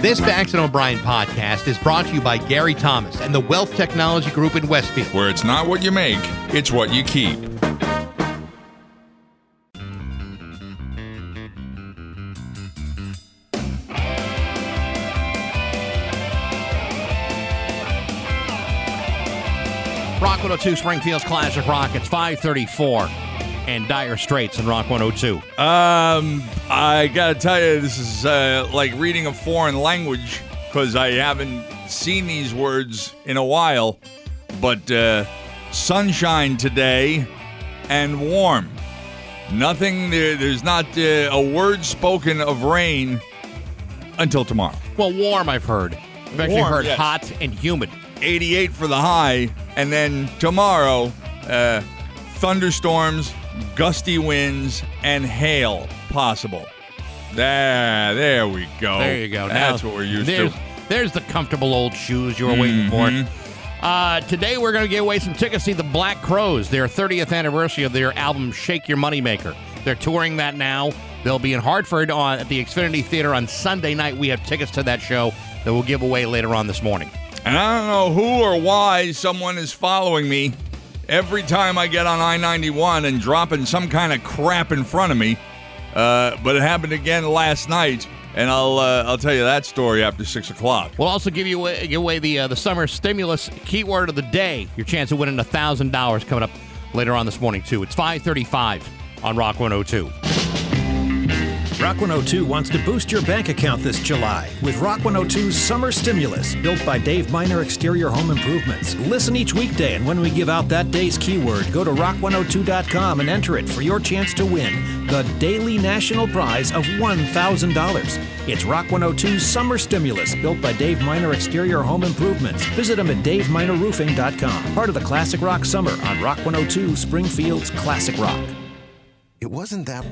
This Bax and O'Brien podcast is brought to you by Gary Thomas and the Wealth Technology Group in Westfield. Where it's not what you make, it's what you keep. Rock 102 Springfield's Classic Rock. It's 534 and Dire Straits in Rock 102. Um, I gotta tell you, this is uh, like reading a foreign language because I haven't seen these words in a while. But uh, sunshine today and warm. Nothing. There, there's not uh, a word spoken of rain until tomorrow. Well, warm, I've heard. I've actually Warm, heard yes. hot and humid. 88 for the high, and then tomorrow, uh, thunderstorms, gusty winds, and hail possible. There, there we go. There you go. That's Now, what we're used there's, to. There's the comfortable old shoes you were waiting for. Mhm. Uh, today we're going to give away some tickets to see the Black Crowes, their 30th anniversary of their album Shake Your Moneymaker. They're touring that now. They'll be in Hartford on at the Xfinity Theater on Sunday night. We have tickets to that show that we'll give away later on this morning. And I don't know who or why someone is following me every time I get on I 91 and dropping some kind of crap in front of me. Uh, but it happened again last night, and I'll uh, I'll tell you that story after six o'clock. We'll also give you away, give away the uh, the summer stimulus keyword of the day. Your chance of winning thousand dollars coming up later on this morning too. It's 5:35 on Rock 102. Rock 102 wants to boost your bank account this July with Rock 102's Summer Stimulus, built by Dave Miner Exterior Home Improvements. Listen each weekday, and when we give out that day's keyword, go to rock102.com and enter it for your chance to win the daily national prize of $1,000. It's Rock 102's Summer Stimulus, built by Dave Miner Exterior Home Improvements. Visit them at daveminerroofing.com. Part of the Classic Rock Summer on Rock 102 Springfield's Classic Rock. It wasn't that.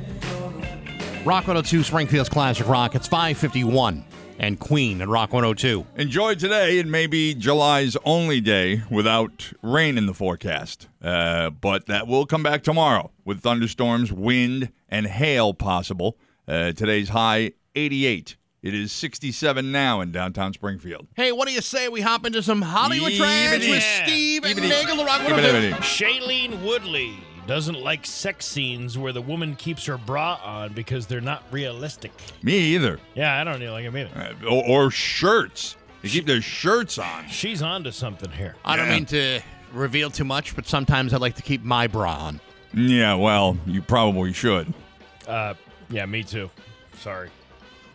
Rock 102 Springfield's Classic Rock. It's 5:51 and Queen and Rock 102. Enjoy today. It may be July's only day without rain in the forecast, uh, but that will come back tomorrow with thunderstorms, wind, and hail possible. Uh, today's high 88. It is 67 now in downtown Springfield. Hey, what do you say we hop into some Hollywood trash with Steve and Yibbity. Nagel, the Rock Yibbity. 102? Shailene Woodley doesn't like sex scenes where the woman keeps her bra on because they're not realistic. Me either. Yeah, I don't really like them either. Uh, or, or shirts. They keep their shirts on. She's onto something here. I don't Yeah. mean to reveal too much, but sometimes I like to keep my bra on. Yeah, well, you probably should. Uh, yeah, me too. Sorry.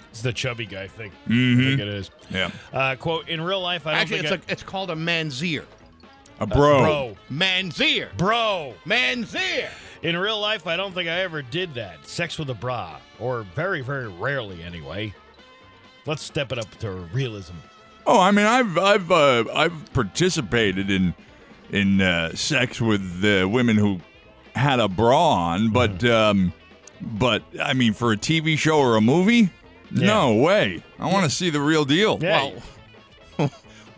It's the chubby guy thing. I Mhm. think it is. Yeah. Uh, quote, in real life, I don't Actually, it's think a, it's called a manssiere. A bro. I, bro, Manssiere. bro. Manssiere. In real life, I don't think I ever did that. Sex with a bra. Or very, very rarely, anyway. Let's step it up to realism. Oh, I mean, I've I've uh, I've participated in in uh, sex with uh, women who had a bra on, but Mm-hmm. um, but I mean, for a TV show or a movie, no way. I want to see the real deal. Yeah. Well,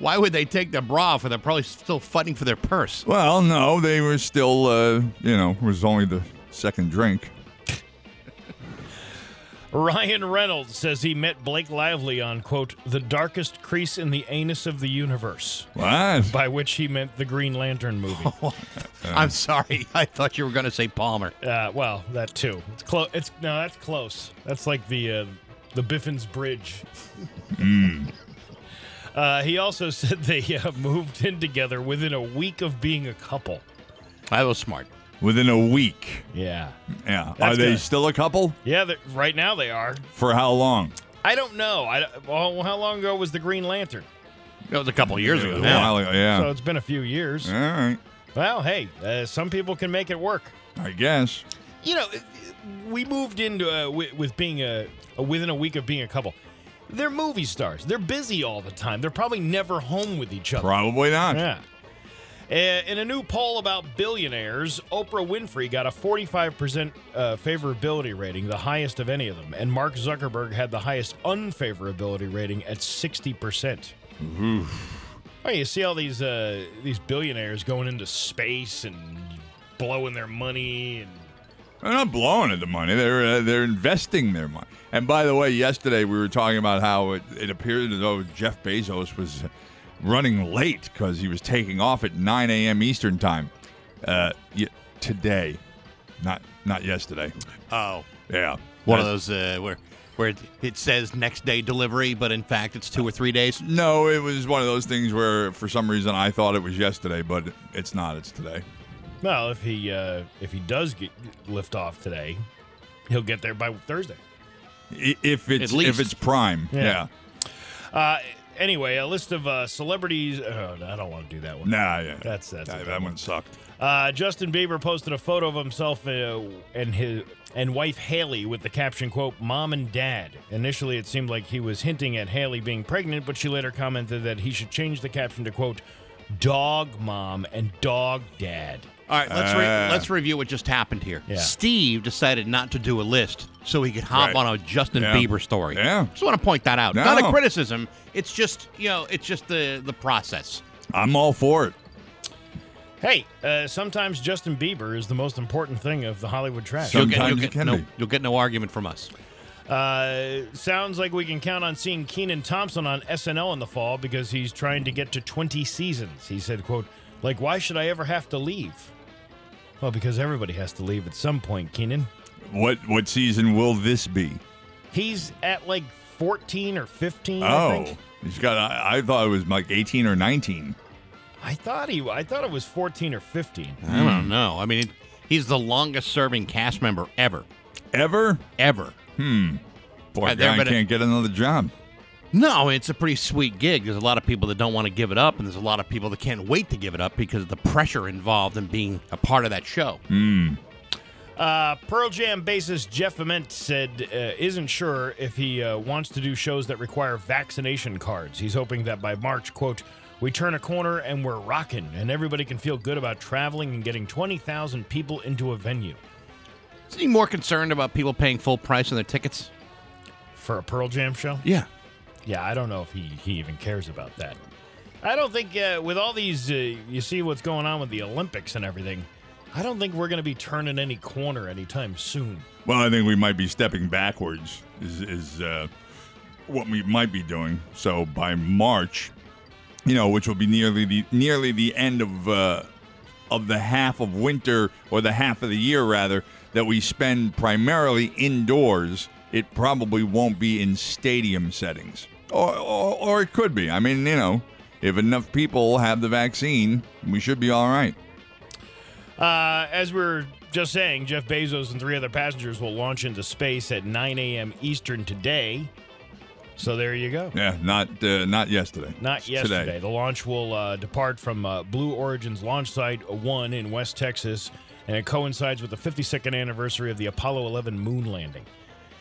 why would they take the bra off if they're probably still fighting for their purse? Well, no, they were still, uh, you know, it was only the second drink. Ryan Reynolds says he met Blake Lively on, quote, the darkest crease in the anus of the universe, What? by which he meant the Green Lantern movie. I'm sorry. I thought you were going to say Palmer. uh, well, that too. It's close. It's no, that's close. That's like the uh, the Biffin's Bridge. Uh, he also said they uh, moved in together within a week of being a couple. That was smart. Within a week. Yeah, Yeah. Are That's they good. still a couple? yeah. Right now they are. For how long? I don't know. I well, how long ago was the Green Lantern? It was a couple years ago A now. while ago, yeah. So it's been a few years. All right. Well, hey, uh, some people can make it work. I guess. You know, we moved into uh, with, with being a, a within a week of being a couple. They're movie stars. They're busy all the time. They're probably never home with each other. Probably not. Yeah. Uh, in a new poll about billionaires, Oprah Winfrey got a 45% uh, favorability rating, the highest of any of them, and Mark Zuckerberg had the highest unfavorability rating at 60%. Oh, you see all these uh, these billionaires going into space and blowing their money and They're not blowing it the money. They're uh, they're investing their money. And by the way, yesterday we were talking about how it, it appeared as though Jeff Bezos was running late because he was taking off at 9 a.m. Eastern time. Uh, y- today, not not yesterday. Oh, Yeah, one of those uh, where where it says next day delivery, but in fact it's two or three days. No, it was one of those things where for some reason I thought it was yesterday, but it's not. It's today. Well, if he uh, if he does get lift off today, he'll get there by Thursday. I- If it's At least. if it's prime, Yeah. yeah. Uh, anyway, a list of uh, celebrities. Oh, no, I don't want to do that one. Nah, yeah. That's- that's a Nah, that one. one sucked. Uh, Justin Bieber posted a photo of himself uh, and his and wife Hailey with the caption quote "Mom and Dad." Initially, it seemed like he was hinting at Hailey being pregnant, but she later commented that he should change the caption to quote "Dog Mom and Dog Dad." All right, let's re- Ah. let's review what just happened here. Yeah. Steve decided not to do a list so he could hop Right. on a Justin Yeah. Bieber story. Yeah. just want to point that out. No. Not a criticism. It's just you know, it's just the the process. I'm all for it. Hey, uh, sometimes Justin Bieber is the most important thing of the Hollywood trash. Some- You'll get, Sometimes you'll it get can no, be. you'll get no argument from us. Uh, sounds like we can count on seeing Kenan Thompson on SNL in the fall because he's trying to get to 20 seasons. He said, quote, like, why should I ever have to leave? Well, because everybody has to leave at some point, Kenan. What what season will this be? He's at like 14 or 15, I Oh, think. he's got. I, I thought it was like 18 or 19. I thought he I thought it was 14 or 15. I don't know. I mean, it, he's the longest serving cast member ever, Ever? ever. Hmm. Boy, Uh, there guy been a- can't get another job. No, it's a pretty sweet gig. There's a lot of people that don't want to give it up, and there's a lot of people that can't wait to give it up because of the pressure involved in being a part of that show. Uh, Pearl Jam bassist Jeff Ament said uh, isn't sure if he uh, wants to do shows that require vaccination cards. He's hoping that by March, quote, we turn a corner and we're rocking, and everybody can feel good about traveling and getting 20,000 people into a venue. Is he more concerned about people paying full price on their tickets? For a Pearl Jam show? Yeah. Yeah, I don't know if he, he even cares about that. I don't think, uh, with all these, uh, you see what's going on with the Olympics and everything, I don't think we're going to be turning any corner anytime soon. Well, I think we might be stepping backwards. Is is uh, what we might be doing. So by March, you know, which will be nearly the nearly the end of uh, of the half of winter or the half of the year rather that we spend primarily indoors. It probably won't be in stadium settings, or, or or it could be. I mean, you know, if enough people have the vaccine, we should be all right. Uh, as we are just saying, Jeff Bezos and three other passengers will launch into space at 9 a.m. Eastern today. So there you go. Yeah, not uh, not yesterday. Not yesterday. Today. The launch will uh, depart from uh, Blue Origin's launch site 1 in West Texas, and it coincides with the 52nd anniversary of the Apollo 11 moon landing.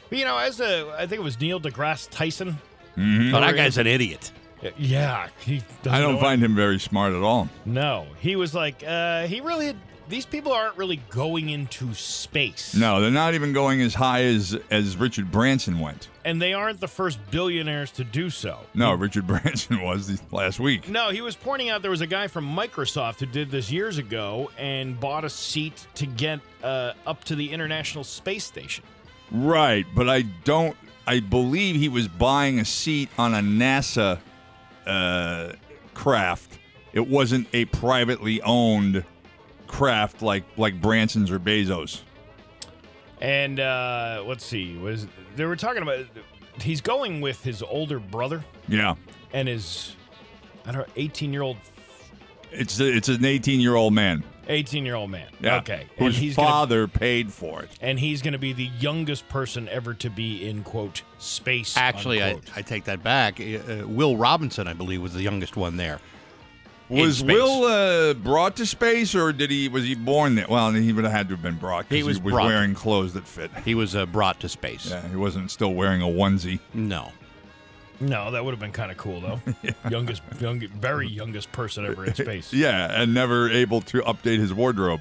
But, you know, as a, I think it was Neil deGrasse Tyson. Mm-hmm. Oh, that guy's an idiot. Yeah, he. Doesn't I don't know find him very smart at all. No, he was like, uh, he really. Had, these people aren't really going into space. No, they're not even going as high as as Richard Branson went. and they aren't the first billionaires to do so. No, Richard Branson was the, last week. No, he was pointing out there was a guy from Microsoft who did this years ago and bought a seat to get uh, up to the International Space Station. Right, but I don't. I believe he was buying a seat on a NASA uh, craft. It wasn't a privately owned craft like like Branson's or Bezos. And uh, let's see, was they were talking about? He's going with his older brother Yeah, and his, I don't know, eighteen-year-old, it's a, it's an 18 year old man. Eighteen-year-old man. Yeah, Okay, whose and he's gonna, father paid for it. and he's going to be the youngest person ever to be in quote space. Actually, I. I take that back. Uh, Will Robinson, I believe, was the youngest one there. Was. Will uh, brought to space, or did he was he born there? Well, he would have had to have been brought. 'cause He was was wearing clothes that fit. He was uh, brought to space. Yeah, he wasn't still wearing a onesie. No. No, that would have been kind of cool though. Youngest, young, very youngest person ever in space. Yeah, and never able to update his wardrobe.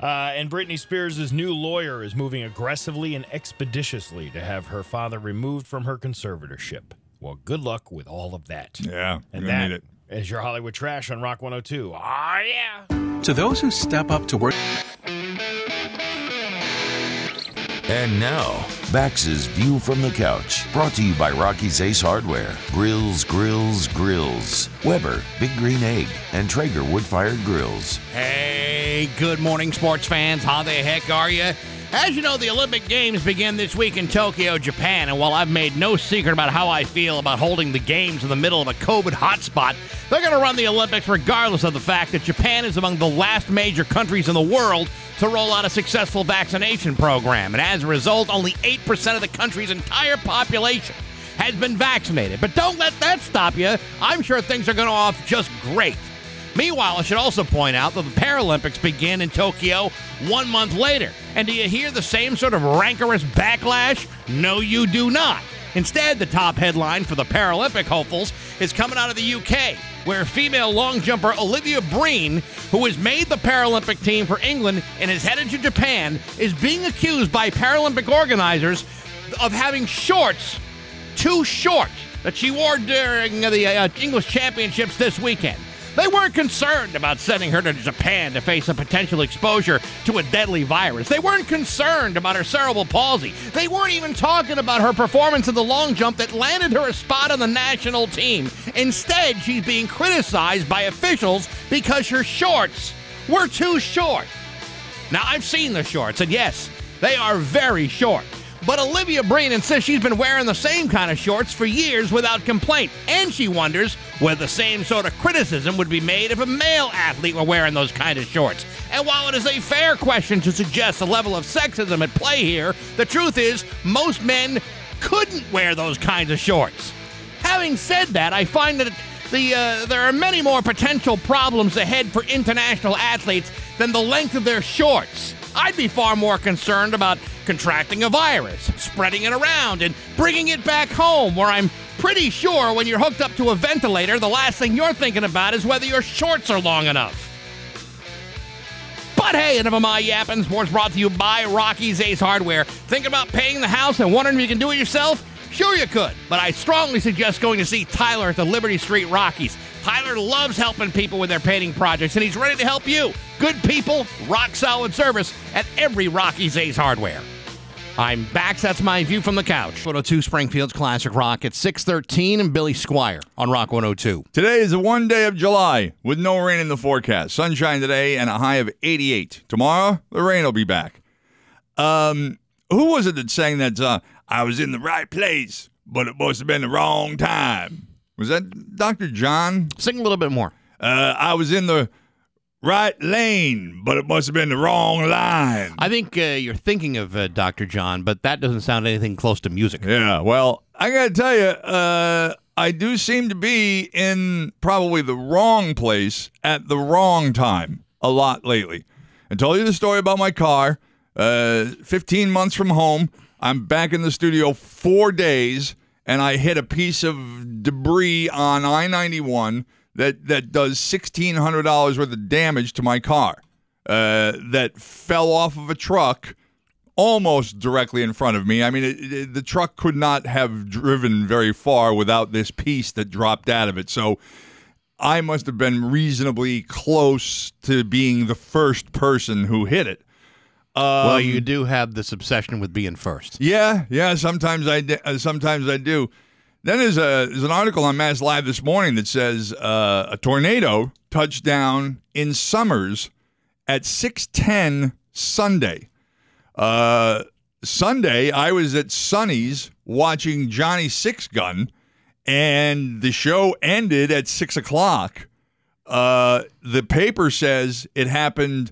Uh, and Britney Spears' new lawyer is moving aggressively and expeditiously to have her father removed from her conservatorship. Well, good luck with all of that. Yeah, and you're that need it. is your Hollywood trash on Rock 102. Ah, yeah. To those who step up to work. And now, Bax's View from the Couch, brought to you by Rocky's Ace Hardware, Grills, Grills, Grills, Weber, Big Green Egg, and Traeger Wood Fired Grills. Hey, good morning, sports fans. How the heck are you? As you know, the Olympic Games begin this week in Tokyo, Japan, and while I've made no secret about how I feel about holding the Games in the middle of a COVID hotspot, they're going to run the Olympics regardless of the fact that Japan is among the last major countries in the world to roll out a successful vaccination program. And as a result, only 8% of the country's entire population has been vaccinated. But don't let that stop you. I'm sure things are going to off just great. Meanwhile, I should also point out that the Paralympics begin in Tokyo one month later. And do you hear the same sort of rancorous backlash? No, you do not. Instead, the top headline for the Paralympic hopefuls is coming out of the UK, where female long jumper Olivia Breen, who has made the Paralympic team for England and is headed to Japan, is being accused by Paralympic organizers of having shorts too short that she wore during the uh, English Championships this weekend. They weren't concerned about sending her to Japan to face a potential exposure to a deadly virus. They weren't concerned about her cerebral palsy. They weren't even talking about her performance in the long jump that landed her a spot on the national team. Instead, she's being criticized by officials because her shorts were too short. Now, I've seen the shorts, and yes, they are very short. But Olivia Breen insists she's been wearing the same kind of shorts for years without complaint, and she wonders whether the same sort of criticism would be made if a male athlete were wearing those kind of shorts. And while it is a fair question to suggest a level of sexism at play here, the truth is most men couldn't wear those kinds of shorts. Having said that, I find that the uh, there are many more potential problems ahead for international athletes than the length of their shorts. I'd be far more concerned about contracting a virus, spreading it around, and bringing it back home, where I'm pretty sure when you're hooked up to a ventilator, the last thing you're thinking about is whether your shorts are long enough. But hey, enough of my yapping. Sports brought to you by Rocky's Ace Hardware. Think about paying the house and wondering if you can do it yourself? Sure, you could, but I strongly suggest going to see Tyler at the Liberty Street Rocky's. Tyler loves helping people with their painting projects, and he's ready to help you. Good people, rock solid service at every Rocky's Ace Hardware. I'm back. That's my view from the couch. 102 Springfield's Classic Rock at 613 and Billy Squier on Rock 102. Today is the one day of July with no rain in the forecast. Sunshine today and a high of 88. Tomorrow, the rain will be back. Um, who was it that sang that uh, I was in the right place, but it must have been the wrong time. Was that Dr. John? Sing a little bit more. Uh, I was in the right lane, but it must have been the wrong line. I think uh, you're thinking of uh, Dr. John, but that doesn't sound anything close to music. Yeah, well, I got to tell you, uh, I do seem to be in probably the wrong place at the wrong time a lot lately. I told you the story about my car. Uh, 15 months from home, I'm back in the studio four days, and I hit a piece of debris on I 91 that, that does $1,600 worth of damage to my car uh, that fell off of a truck almost directly in front of me. I mean, it, it, the truck could not have driven very far without this piece that dropped out of it. So I must have been reasonably close to being the first person who hit it. Um, well, you do have this obsession with being first. Yeah, yeah. Sometimes I, d- uh, sometimes I do. Then there's a there's an article on MassLive this morning that says uh, a tornado touched down in Somers at 6:10 Sunday. Uh, Sunday, I was at Sonny's watching Johnny Six Gun, and the show ended at six o'clock. Uh, the paper says it happened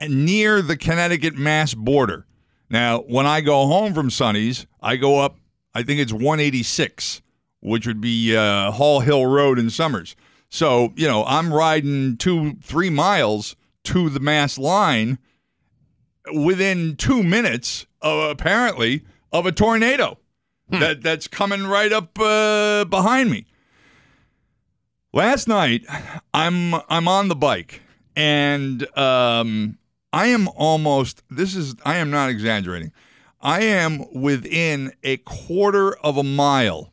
near the Connecticut Mass border. Now, when I go home from Sonny's, I go up, I think it's 186, which would be uh, Hall Hill Road in Somers. So, you know, I'm riding two, three miles to the Mass line within two minutes, uh, apparently, of a tornado that, that's coming right up uh, behind me. Last night, I'm I'm on the bike, and um, I am almost. This is. I am not exaggerating. I am within a quarter of a mile.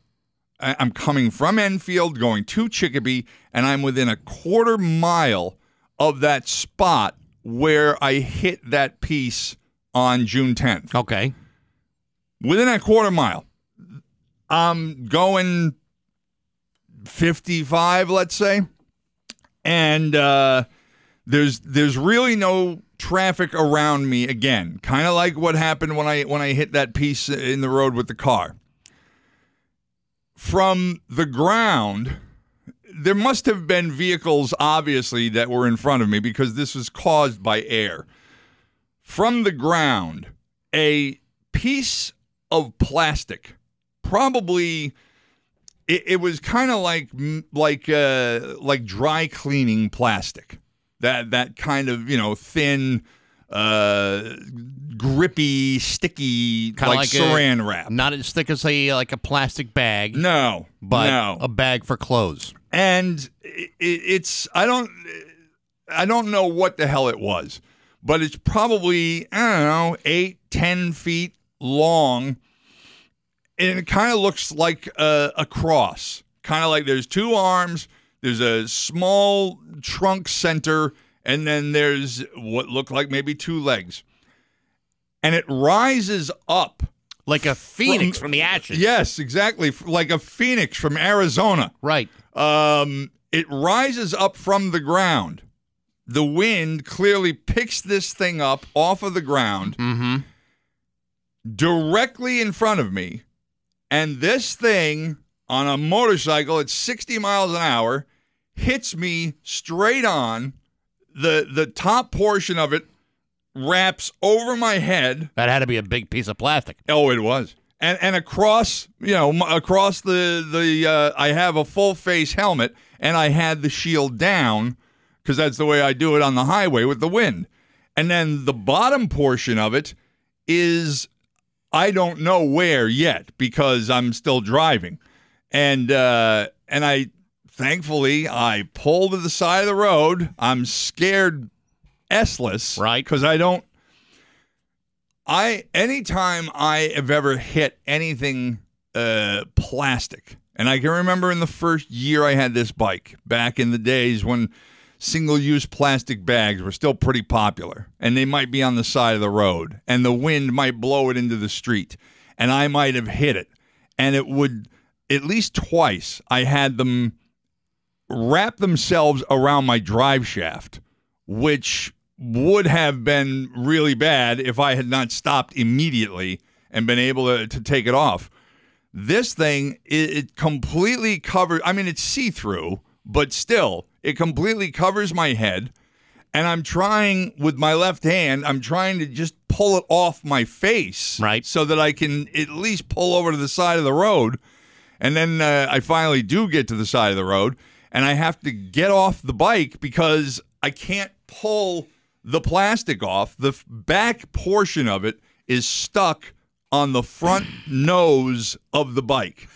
I'm coming from Enfield, going to Chicopee, and I'm within a quarter mile of that spot where I hit that piece on June 10th. Okay. within a quarter mile, I'm going 55, let's say, and uh, there's there's really no traffic around me again. Kind of like what happened when I when I hit that piece in the road with the car. From the ground, there must have been vehicles obviously that were in front of me because this was caused by air. From the ground, a piece of plastic, probably it, it was kind of like like uh, like dry cleaning plastic. That that kind of you know thin, uh, grippy, sticky, Kinda like, like a- saran wrap. Not as thick as a like a plastic bag, No, but no. a bag for clothes. and it, it's I don't I don't know what the hell it was, but it's probably I don't know eight ten feet long, and it kind of looks like a, a cross, kind of like there's two arms, there's a small trunk center, and then there's what look like maybe two legs, and it rises up. Like a phoenix from, the ashes. Yes, exactly, like a phoenix from Arizona. Right. Um, it rises up from the ground. The wind clearly picks this thing up off of the ground Mm-hmm. directly in front of me. And this thing on a motorcycle at 60 miles an hour hits me straight on. The the top portion of it wraps over my head That had to be a big piece of plastic. Oh, it was. And and across, you know, across the the uh, I have a full face helmet and I had the shield down because that's the way I do it on the highway with the wind. And then the bottom portion of it is I don't know where yet because I'm still driving. And uh and I thankfully I pull to the side of the road. I'm scared S-less, Right. Because I don't I anytime I have ever hit anything uh, plastic, and I can remember in the first year I had this bike back in the days when single-use plastic bags were still pretty popular, and they might be on the side of the road, and the wind might blow it into the street, and I might have hit it, and it would at least twice I had them wrap themselves around my drive shaft, which would have been really bad if I had not stopped immediately and been able to, to take it off. This thing, it, it completely covers, I mean, it's see through, but still, it completely covers my head. And I'm trying with my left hand, I'm trying to just pull it off my face. Right. So that I can at least pull over to the side of the road. And then uh, I finally do get to the side of the road and I have to get off the bike because I can't pull the plastic off. The f- back portion of it is stuck on the front nose of the bike.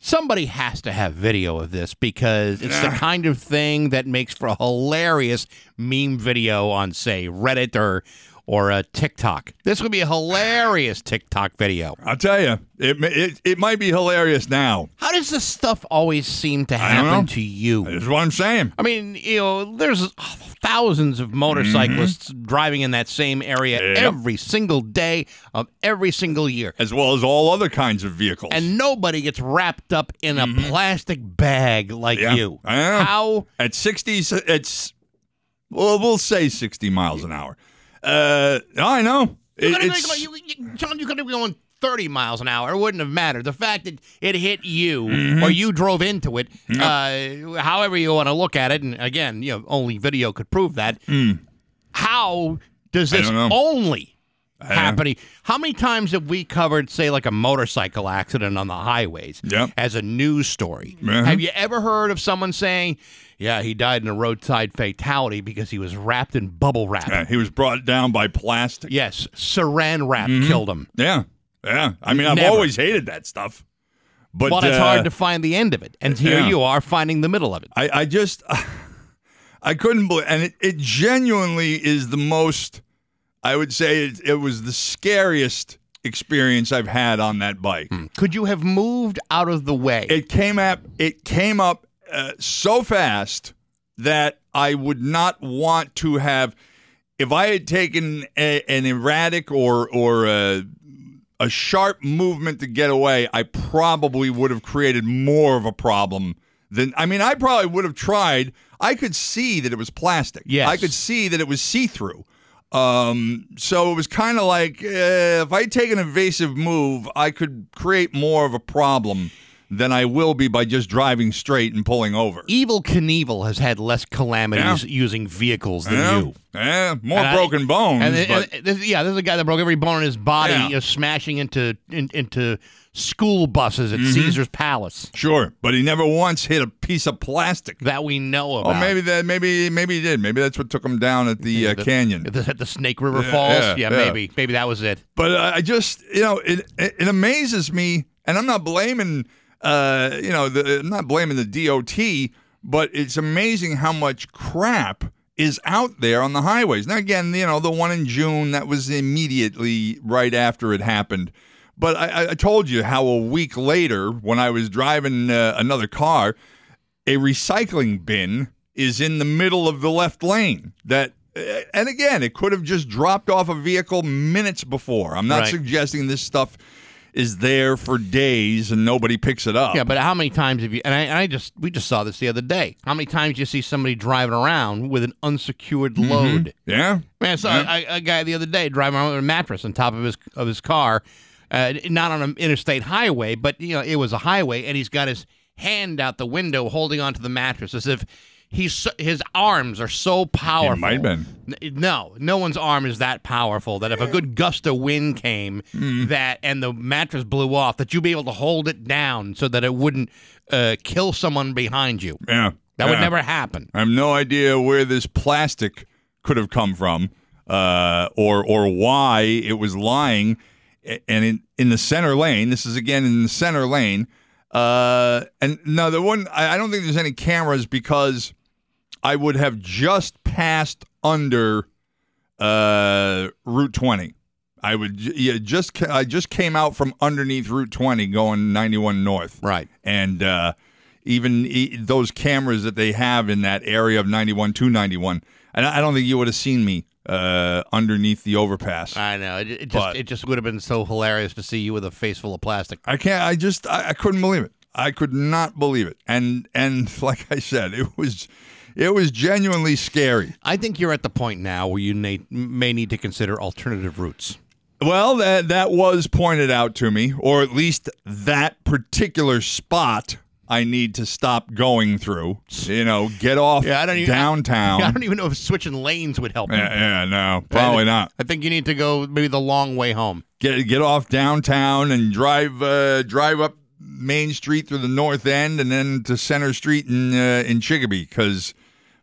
Somebody has to have video of this because it's the ah. kind of thing that makes for a hilarious meme video on, say, Reddit or or a TikTok. This would be a hilarious TikTok video. I'll tell you, it, it, it might be hilarious now. How does this stuff always seem to happen to you? That's what I'm saying. I mean, you know, there's thousands of motorcyclists driving in that same area Mm-hmm. Yep. every single day of every single year. As well as all other kinds of vehicles. And nobody gets wrapped up in a plastic bag like Mm-hmm. Yeah, you. I know. How? at 60, s- it's, well, we'll say 60 miles an hour. Uh, I know. You It- could it's- been going, you, you, John, you could have been going 30 miles an hour. It wouldn't have mattered. The fact that it hit you Mm-hmm. or you drove into it, uh, however you want to look at it, and again, you know, only video could prove that. How does. This only. Happening? How many times have we covered, say, like a motorcycle accident on the highways Yep. as a news story? Uh-huh. Have you ever heard of someone saying, yeah, he died in a roadside fatality because he was wrapped in bubble wrap? Uh, he was brought down by plastic. Yes, saran wrap Mm-hmm. killed him. Yeah. Yeah. I mean, I've Never. always hated that stuff. But, But it's uh, hard to find the end of it. And here yeah. you are finding the middle of it. I, I just, I couldn't believe, and it, it genuinely is the most, I would say it, it was the scariest experience I've had on that bike. Could you have moved out of the way? It came up, it came up uh, so fast that I would not want to have, if I had taken a, an erratic or, or uh a sharp movement to get away, I probably would have created more of a problem than. I mean, I probably would have tried. I could see that it was plastic. Yes. I could see that it was see through. Um, so it was kind of like uh, if I take an evasive move, I could create more of a problem than I will be by just driving straight and pulling over. Evel Knievel has had less calamities Yeah. using vehicles than Yeah, you. yeah, more And I- broken bones. And, and this, yeah, this is a guy that broke every bone in his body, Yeah. you know, smashing into in, into school buses Mm-hmm. at Caesar's Palace sure, but he never once hit a piece of plastic. that we know about. Oh, maybe that. Maybe maybe he did. Maybe that's what took him down at the, uh, the- canyon. at the, at the Snake River Yeah, Falls. yeah, Yeah, yeah. maybe maybe that was it. But uh, I just, you know, it it, it amazes me, and I'm not blaming, uh, you know, the, I'm not blaming the DOT, but it's amazing how much crap is out there on the highways. Now, again, you know, the one in June that was immediately right after it happened. But I, I- told you how a week later, when I was driving uh, another car, a recycling bin is in the middle of the left lane. That, uh, and again, it could have just dropped off a vehicle minutes before. I'm not Right. suggesting this stuff is there for days and nobody picks it up. Yeah, but how many times have you? And I, and I just we just saw this the other day. How many times do you see somebody driving around with an unsecured Mm-hmm. load? yeah, Man, I saw a, a guy the other day driving around with a mattress on top of his of his car, uh, not on an interstate highway, but you know it was a highway, and he's got his hand out the window holding onto the mattress as if he's so, his arms are so powerful. might have been. No, no one's arm is that powerful that if a good gust of wind came Mm. that and the mattress blew off, that you'd be able to hold it down so that it wouldn't uh, kill someone behind you. yeah. That would never happen. I have no idea where this plastic could have come from, uh, or or why it was lying, and in in the center lane. This is again in the center lane. Uh, and no, the one I, I don't think there's any cameras because I would have just passed under uh, Route 20. I would yeah just I just came out from underneath Route 20 going 91 north Right. and uh, even e- those cameras that they have in that area of 91 to 91 and I I don't think you would have seen me uh, underneath the overpass. I know. It, it just But- it just would have been so hilarious to see you with a face full of plastic. I can't. I just. I, I couldn't believe it. I could not believe it. And and like I said, it was, it was genuinely scary. I think you're at the point now where you may, may need to consider alternative routes. Well, that that was pointed out to me, or at least that particular spot I need to stop going through. You know, get off Yeah, I don't even- downtown. I don't even know if switching lanes would help. yeah, yeah, no, probably not. I think you need to go maybe the long way home. Get get off downtown and drive uh, drive up Main Street through the North End and then to Center Street in uh, in Chicopee. Because,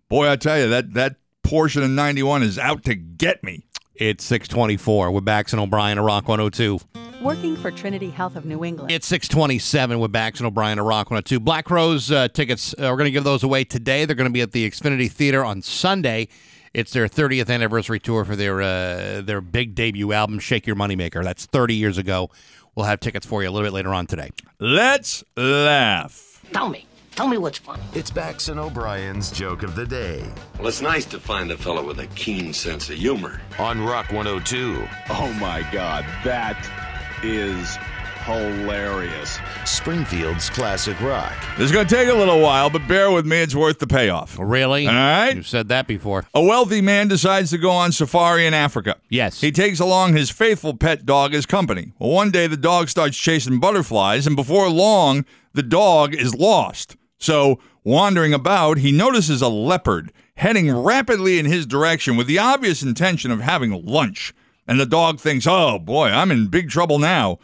boy, I tell you that that portion of 91 is out to get me. It's 624 with Bax and O'Brien at Rock 102. Working for Trinity Health of New England. It's 627 with Bax and O'Brien at Rock 102. Black Rose uh, tickets, uh, we're going to give those away today. They're going to be at the Xfinity Theater on Sunday. It's their 30th anniversary tour for their uh, their big debut album, Shake Your Moneymaker. That's 30 years ago. We'll have tickets for you a little bit later on today. Let's laugh. Tell me. Tell me what's funny. It's Bax and O'Brien's joke of the day Well, it's nice to find a fellow with a keen sense of humor. on Rock 102. Oh my god, that is hilarious. Springfield's classic rock. This is going to take a little while, but bear with me. It's worth the payoff. Really? All right. You've said that before. A wealthy man decides to go on safari in Africa. Yes. He takes along his faithful pet dog as company. Well, one day the dog starts chasing butterflies, and before long, the dog is lost. So, wandering about, he notices a leopard heading rapidly in his direction with the obvious intention of having lunch. And the dog thinks, oh boy, I'm in big trouble now.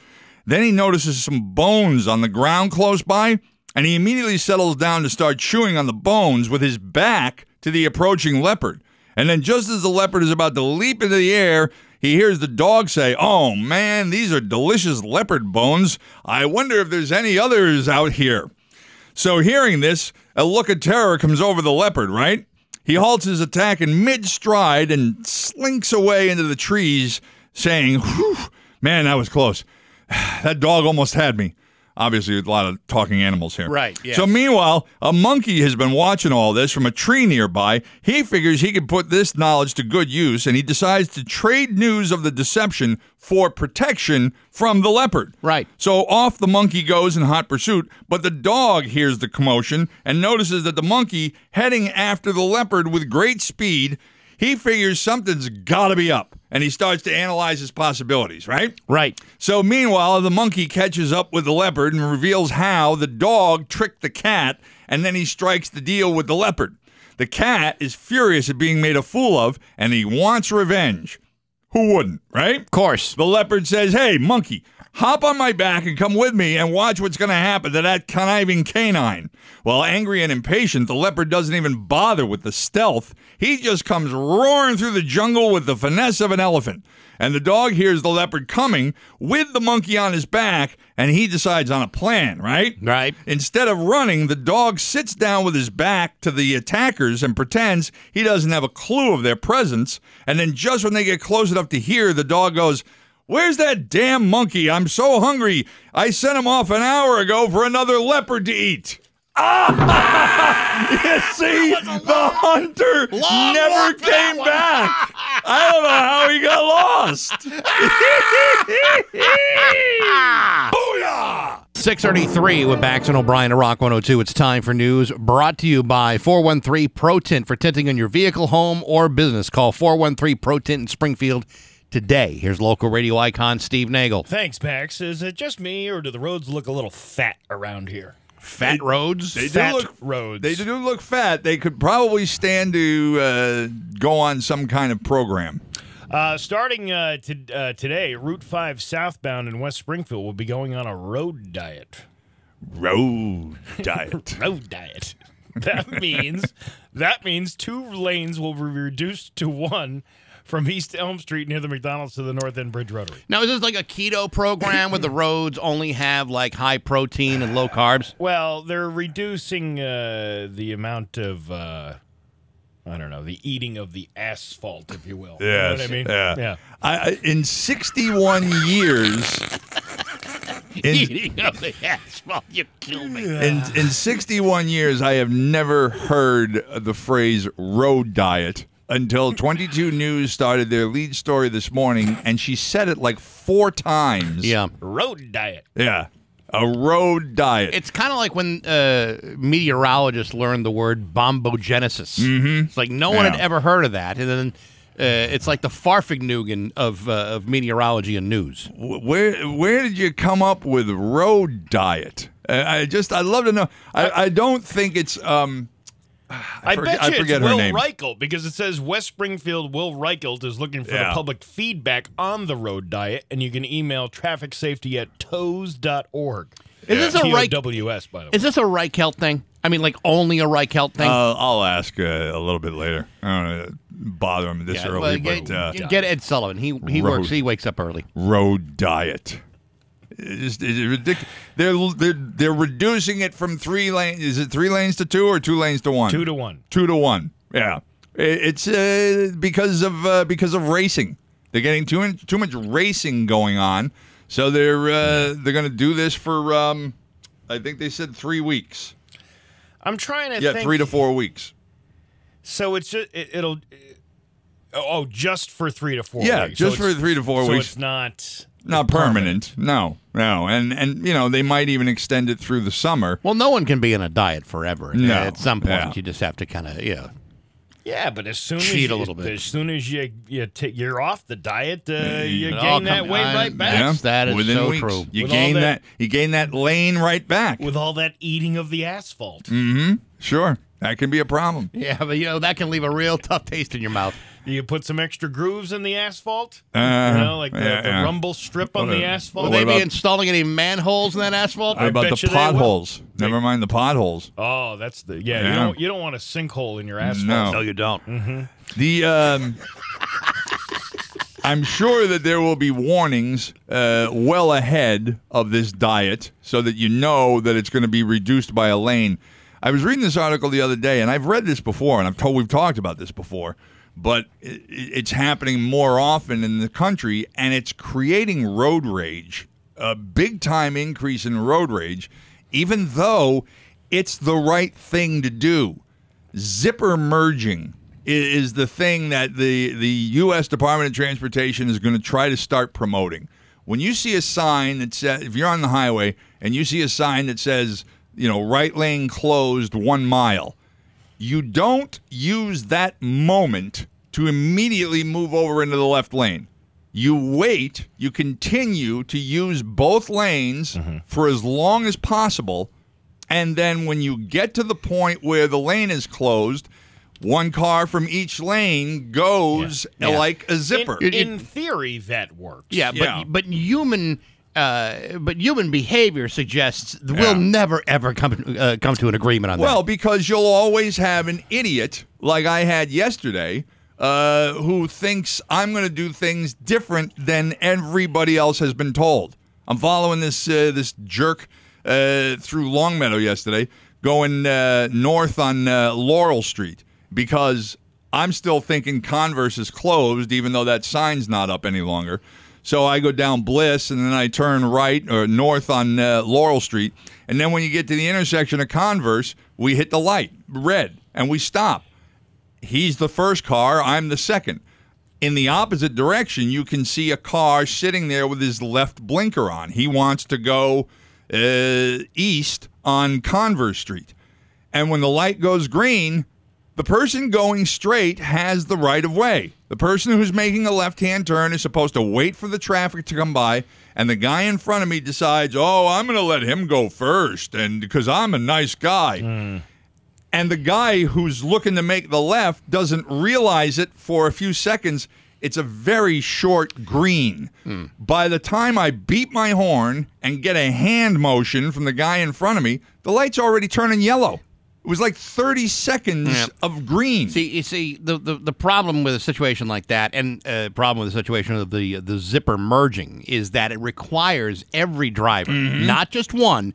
Then he notices some bones on the ground close by, and he immediately settles down to start chewing on the bones with his back to the approaching leopard. And then, just as the leopard is about to leap into the air, he hears the dog say, Oh man, these are delicious leopard bones. I wonder if there's any others out here. So, hearing this, a look of terror comes over the leopard, right? He halts his attack in mid stride and slinks away into the trees, saying, man, that was close. That dog almost had me. Obviously, a lot of talking animals here. Right, yes. So, meanwhile, a monkey has been watching all this from a tree nearby. He figures he could put this knowledge to good use, and he decides to trade news of the deception for protection from the leopard. Right. So off the monkey goes in hot pursuit, but the dog hears the commotion and notices that the monkey heading after the leopard with great speed. He figures something's got to be up, and he starts to analyze his possibilities, right? Right. So, meanwhile, the monkey catches up with the leopard and reveals how the dog tricked the cat, and then he strikes the deal with the leopard. The cat is furious at being made a fool of, and he wants revenge. Who wouldn't, right? Of course. The leopard says, Hey, monkey, hop on my back and come with me and watch what's going to happen to that conniving canine. Well, angry and impatient, the leopard doesn't even bother with the stealth. He just comes roaring through the jungle with the finesse of an elephant. And the dog hears the leopard coming with the monkey on his back, and he decides on a plan, right? Right. Instead of running, the dog sits down with his back to the attackers and pretends he doesn't have a clue of their presence. And then, just when they get close enough to hear, the dog goes, Where's that damn monkey? I'm so hungry. I sent him off an hour ago for another leopard to eat. Ah! you see, the hunter Long never walk for that came back. I don't know how he got lost. Booyah! 633 with Bax and O'Brien at Rock 102. It's time for news brought to you by 413 Pro Tint for tinting on your vehicle, home, or business. Call 413 Pro Tint in Springfield today. Here's local radio icon Steve Nagel. Thanks, Max. Is it just me, or do the roads look a little fat around here? Fat roads. They Fat do look roads. They do look fat. They could probably stand to uh, go on some kind of program. Uh, starting uh, to, uh, today, Route 5 southbound in West Springfield will be going on a road diet. Road diet. Road diet. That means that means two lanes will be reduced to one from East Elm Street near the McDonald's to the North End Bridge Rotary. Now, is this like a keto program where the roads only have like high protein and low carbs? Well, they're reducing uh, the amount of uh, I don't know the eating of the asphalt, if you will. You know what I mean? Yeah. Yeah. I, I- in 61 years, in, Eating of the asphalt, you kill me. in, in 61 years, I have never heard the phrase road diet until 22 News started their lead story this morning, and she said it like four times. Yeah. Road diet. Yeah. A road diet. It's kind of like when uh, meteorologists learned the word bombogenesis. Mm-hmm. It's like no one had ever heard of that, and then uh, it's like the Fahrvergnügen of uh, of meteorology and news. Where where did you come up with road diet? I I just I'd love to know. I, I don't think it's um. I, forg- bet I you forget it's Will name. Reichelt because it says West Springfield Will Reichelt is looking for Yeah. the public feedback on the road diet, and you can email traffic safety at tows.org. Is this a Reich- T-O-W-S, by the way. Is this a Reichelt thing? I mean, like only a Reichelt thing? Uh, I'll ask uh, a little bit later. I don't know, bother him this Yeah, early, well, get, but uh, get Ed Sullivan. He he Road. works. He wakes up early. road diet. It's, ridiculous. They're, they're they're reducing it from three lanes. Is it three lanes to two or two lanes to one? Two to one. Two to one. Yeah, It- it's uh, because of uh, because of racing. They're getting too much, too much racing going on, so they're uh, they're going to do this for um, I think they said three weeks. I'm trying to Yeah, think. three to four weeks. So it's just it, it'll. Oh, just for three to four. Yeah, weeks. just So for three to four so weeks. it's not. Not permanent. No, no, and and you know they might even extend it through the summer. Well, no one can be in a diet forever. No. At some point, Yeah. you just have to kind of yeah. Yeah, but as soon Cheat as a little bit. as soon as you you take you're off the diet, uh, you It gain that come- weight I- right back. Yes, that is Within so weeks. true. You With gain that, that- you gain that lane right back. With all that eating of the asphalt. Mm. Hmm. Sure, that can be a problem. Yeah, but you know that can leave a real tough taste in your mouth. Do you put some extra grooves in the asphalt. Uh, you know, like the, yeah, the yeah. rumble strip on What the a- asphalt. Will What they be installing any manholes in that asphalt? How about bet the you potholes? Never mind the potholes. Oh, that's the yeah. You don't you don't want a sinkhole in your asphalt. No. no, you don't. The um, I'm sure that there will be warnings uh, well ahead of this diet, so that you know that it's going to be reduced by a lane. I was reading this article the other day, and I've read this before, and I've told we've talked about this before, but it's happening more often in the country, and it's creating road rage a big time increase in road rage, even though it's the right thing to do. Zipper merging is the thing that the, the U.S. Department of Transportation is going to try to start promoting. When you see a sign that says, if you're on the highway and you see a sign that says, you know, right lane closed one mile, you don't use that moment to immediately move over into the left lane. You wait, you continue to use both lanes mm-hmm. for as long as possible. And then when you get to the point where the lane is closed, one car from each lane goes Yeah. like a zipper. In, in theory, that works. Yeah, but Yeah. but human uh, but human behavior suggests Yeah. we'll never ever come uh, come to an agreement on that. Well, because you'll always have an idiot like I had yesterday uh, who thinks I'm going to do things different than everybody else has been told. I'm following this uh, this jerk uh, through Longmeadow yesterday, going uh, north on uh, Laurel Street because I'm still thinking Converse is closed, even though that sign's not up any longer. So I go down Bliss and then I turn right or north on uh, Laurel Street. And then when you get to the intersection of Converse, we hit the light, red, and we stop. He's the first car, I'm the second. In the opposite direction, you can see a car sitting there with his left blinker on. He wants to go uh, east on Converse Street. And when the light goes green, the person going straight has the right of way. The person who's making a left hand turn is supposed to wait for the traffic to come by, and the guy in front of me decides, oh, I'm going to let him go first, and because I'm a nice guy. Hmm. And the guy who's looking to make the left doesn't realize it for a few seconds. It's a very short green. Hmm. By the time I beat my horn and get a hand motion from the guy in front of me, the light's already turning yellow. It was like 30 seconds Yeah. of green. See, you see, the, the, the problem with a situation like that, and uh, problem with the situation of the the zipper merging, is that it requires every driver, Mm-hmm. not just one,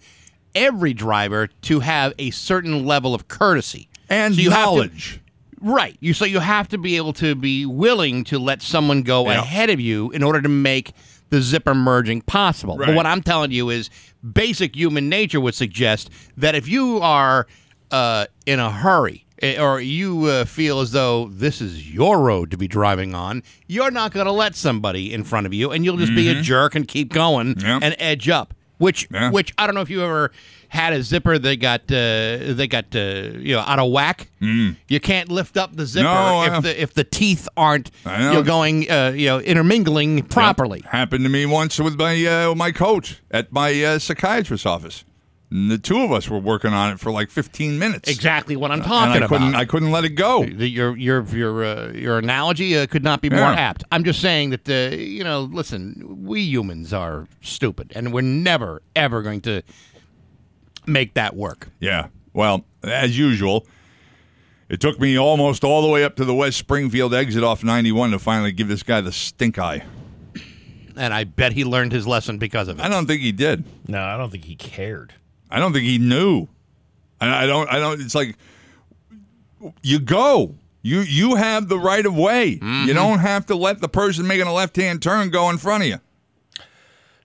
every driver to have a certain level of courtesy and So you have to- knowledge. Right. You so you have to be able to be willing to let someone go Yeah. ahead of you in order to make the zipper merging possible. But what I'm telling you is basic human nature would suggest that if you are uh, in a hurry eh, or you uh, feel as though this is your road to be driving on, you're not going to let somebody in front of you and you'll just be a jerk and keep going Mm-hmm. And edge up. Which Yeah. which I don't know if you ever had a zipper that got uh, they got uh, you know out of whack. You can't lift up the zipper Mm. No, if the if the teeth aren't you know. going uh, you know intermingling properly. Yep. Happened to me once with my uh, my coach at my uh, psychiatrist's office. And the two of us were working on it for like 15 minutes. Exactly what I'm And talking I couldn't about. I couldn't let it go. The- your your your uh, your analogy uh, could not be more Yeah. apt. I'm just saying that uh, you know, listen, we humans are stupid, and we're never ever going to make that work. Yeah. Well, as usual, it took me almost all the way up to the West Springfield exit off 91 to finally give this guy the stink eye. And I bet he learned his lesson because of it. I don't think he did. No, I don't think he cared. I don't think he knew. I, I don't. I don't. It's like you go. You you have the right of way. Mm-hmm. You don't have to let the person making a left hand turn go in front of you.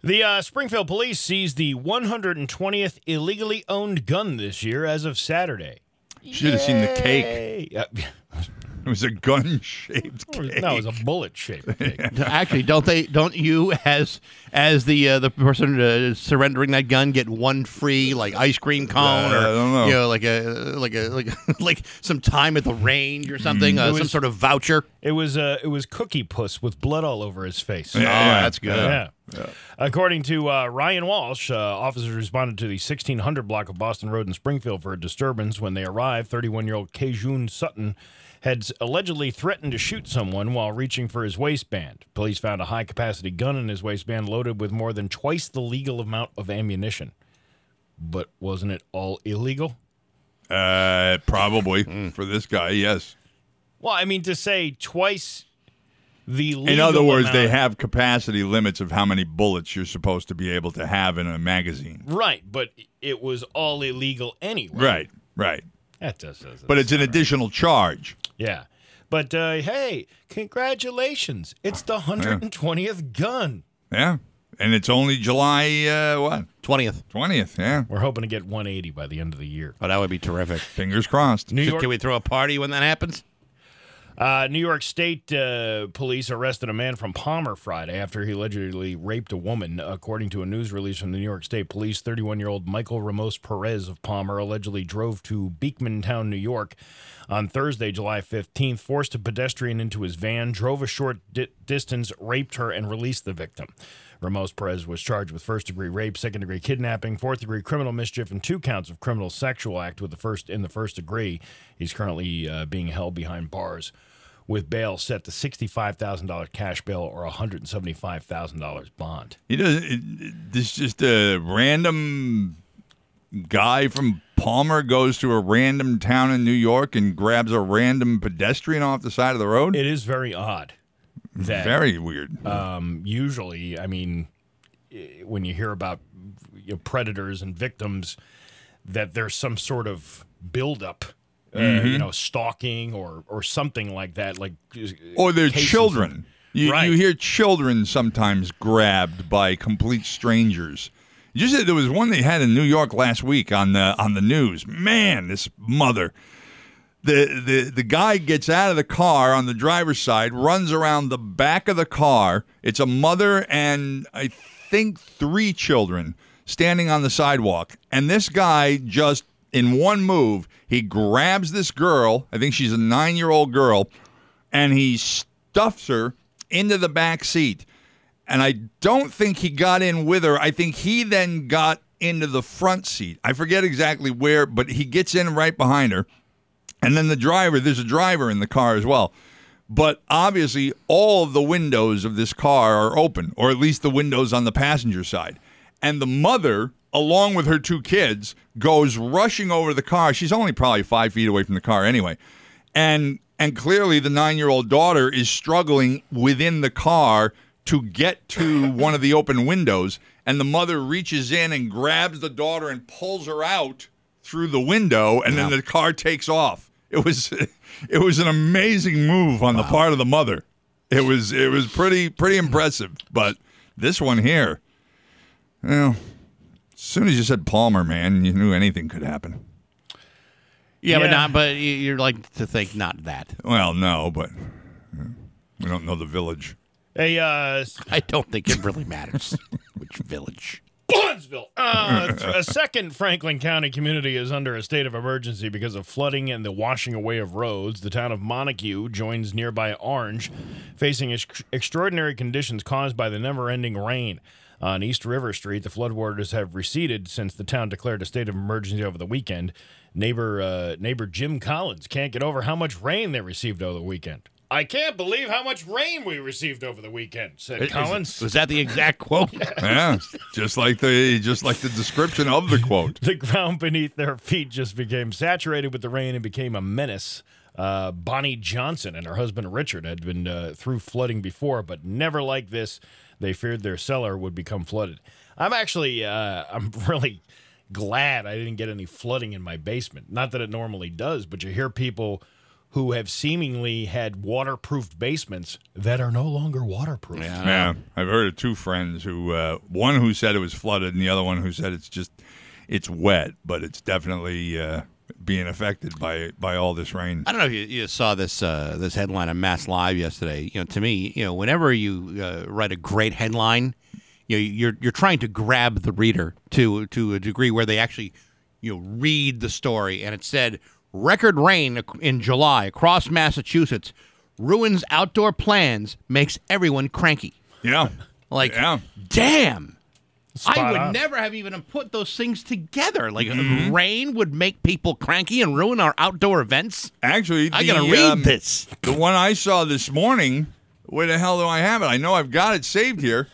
The uh, Springfield police seized the 120th illegally owned gun this year as of Saturday. Should have seen the cake. Hey, uh, It was a gun shaped cake. no, it was a bullet shaped cake. Actually, don't they? Don't you, as as the uh, the person uh, surrendering that gun, get one free like ice cream cone Uh, or I don't know. you know like a like a like like some time at the range or something, uh, It some sort of voucher. It was uh, it was Cookie Puss with blood all over his face. Yeah, Oh, that's good. Yeah. According to uh, Ryan Walsh, uh, officers responded to the 1600 block of Boston Road in Springfield for a disturbance. When they arrived, 31 year old Kejun Sutton had allegedly threatened to shoot someone while reaching for his waistband. Police found a high capacity gun in his waistband loaded with more than twice the legal amount of ammunition. But wasn't it all illegal? Uh, probably for this guy. Yes. Well, I mean, to say twice the legal In other words, they have capacity limits of how many bullets you're supposed to be able to have in a magazine. Right, but it was all illegal anyway. Right. Right. That does, does But it's an additional charge. Yeah. But uh, hey, congratulations. It's the 120th gun. Yeah. and it's only July uh, what 20th. twentieth. Yeah, We're hoping to get 180 by the end of the year. Oh, that would be terrific. fingers crossed. New York, Can we throw a party when that happens? Uh, New York State uh, police arrested a man from Palmer Friday after he allegedly raped a woman. According to a news release from the New York State Police, 31-year-old Michael Ramos Perez of Palmer allegedly drove to Beekmantown, New York, on Thursday, July 15th, forced a pedestrian into his van, drove a short di- distance, raped her, and released the victim. Ramos Perez was charged with first degree rape, second degree kidnapping, fourth degree criminal mischief, and two counts of criminal sexual act with the first in the first degree. He's currently uh, being held behind bars with bail set to $65,000 cash bail or $175,000 bond. He does. This just a random guy from Palmer goes to a random town in New York and grabs a random pedestrian off the side of the road. It is very odd that Very weird. um, usually, I mean, when you hear about you know, predators and victims, that there's some sort of buildup, uh, Mm-hmm. you know, stalking or or something like that. Like, or they're children. You, Right. you hear children sometimes grabbed by complete strangers. You said there was one they had in New York last week on the on the news. Man, this mother. The, the the guy gets out of the car on the driver's side, runs around the back of the car. It's a mother and I think three children standing on the sidewalk. And this guy just in one move, he grabs this girl, I think she's a 9-year-old girl, and he stuffs her into the back seat. And I don't think he got in with her. I think he then got into the front seat. I forget exactly where, but he gets in right behind her. And then the driver, there's a driver in the car as well. But obviously, all of the windows of this car are open, or at least the windows on the passenger side. And the mother, along with her two kids, goes rushing over the car. She's only probably five feet away from the car anyway. And and clearly the nine year old daughter is struggling within the car to get to one of the open windows. And the mother reaches in and grabs the daughter and pulls her out through the window, and then the car takes off. It was it was an amazing move on the part of the mother. It was it was pretty pretty impressive. But this one here, well, soon as you said Palmer, man, you knew anything could happen. Yeah, but not. But you- you're like to think not that. Well, no, but we don't know the village. a uh, I don't think it really matters which village. Bondsville. Uh, a second Franklin County community is under a state of emergency because of flooding and the washing away of roads. The town of Montague joins nearby Orange, facing ex- extraordinary conditions caused by the never ending rain. On East River Street, the floodwaters have receded since the town declared a state of emergency over the weekend. Neighbor uh, neighbor Jim Collins can't get over how much rain they received over the weekend. I can't believe how much rain we received over the weekend, said Collins. Was that the exact quote? Yeah, just like the just like the description of the quote. The ground beneath their feet just became saturated with the rain and became a menace. Uh, Bonnie Johnson and her husband Richard had been uh, through flooding before, but never like this. They feared their cellar would become flooded. I'm actually, uh, I'm really glad I didn't get any flooding in my basement. Not that it normally does, but you hear people who have seemingly had waterproofed basements that are no longer waterproof. Yeah, I've heard of two friends who uh, one who said it was flooded, and the other one who said it's just it's wet, but it's definitely uh, being affected by by all this rain. I don't know if you, you saw this uh, this headline on MassLive yesterday. You know, to me, you know, whenever you uh, write a great headline, you know, you're you're trying to grab the reader to to a degree where they actually you know read the story. And it said record rain in July across Massachusetts ruins outdoor plans, makes everyone cranky. Yeah, Like, yeah. damn. Spot I would on. never have even put those things together. Like uh, rain would make people cranky and ruin our outdoor events. Actually, I gotta read um, this. The one I saw this morning. Where the hell do I have it? I know I've got it saved here.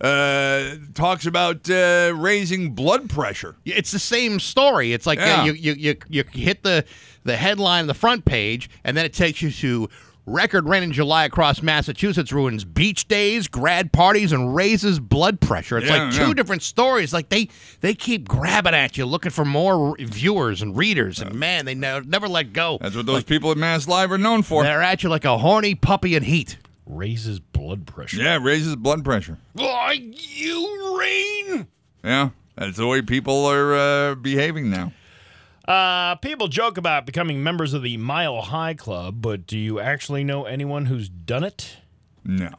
Uh, talks about uh, raising blood pressure. It's the same story. It's like uh, you, you you you hit the the headline on the front page, and then it takes you to record rain in July across Massachusetts ruins beach days, grad parties, and raises blood pressure. It's Yeah, like two yeah. different stories. Like they they keep grabbing at you, looking for more viewers and readers, and man, they never never let go. That's what those people at MassLive are known for. They're at you like a horny puppy in heat. raises blood pressure. Yeah, raises blood pressure. Like you, Rain. Yeah, that's the way people are uh, behaving now. Uh, people joke about becoming members of the Mile High Club, but do you actually know anyone who's done it? No.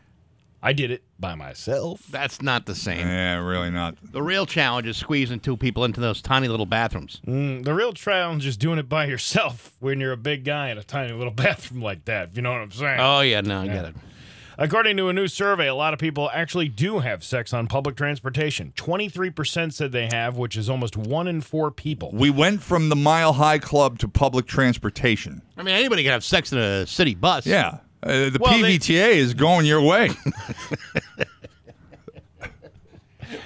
I did it by myself. That's not the same. Yeah, really not. The real challenge is squeezing two people into those tiny little bathrooms. Mm, the real challenge is doing it by yourself when you're a big guy in a tiny little bathroom like that. If you know what I'm saying. Oh yeah, no, I get it. According to a new survey, a lot of people actually do have sex on public transportation. 23% said they have, which is almost one in four people. We went from the Mile High Club to public transportation. I mean, anybody can have sex in a city bus. Yeah. Uh, the Well, they- PVTA is going your way.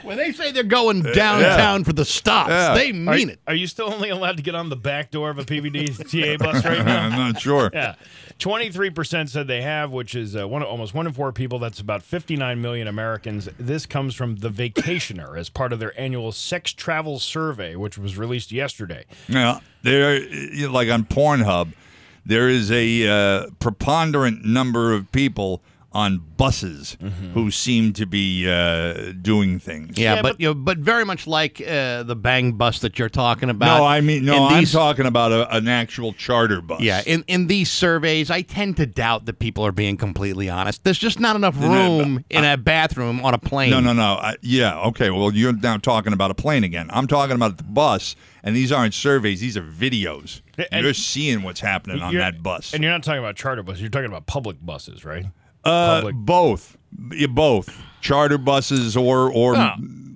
When they say they're going downtown for the stops, Yeah. they Are, mean it. are you still only allowed to get on the back door of a PVTA bus right now? I'm not sure. Yeah, twenty-three percent said they have, which is uh, one almost one in four people. That's about fifty-nine million Americans. This comes from the Vacationer as part of their annual sex travel survey, which was released yesterday. Yeah, there, you know, like on Pornhub, there is a uh, preponderant number of people on buses who seem to be uh, doing things. Yeah, Yeah, but but- you know, but very much like uh, the bang bus that you're talking about. No, I mean, no, in I'm talking about a, an actual charter bus. Yeah, in, in these surveys, I tend to doubt that people are being completely honest. There's just not enough room in a bathroom on a plane. No, no, no. I, yeah, okay. Well, you're now talking about a plane again. I'm talking about the bus, and these aren't surveys; these are videos. And- you're seeing what's happening on that bus. and you're not talking about charter buses. You're talking about public buses, right? Uh, both, Yeah, both. Charter buses or or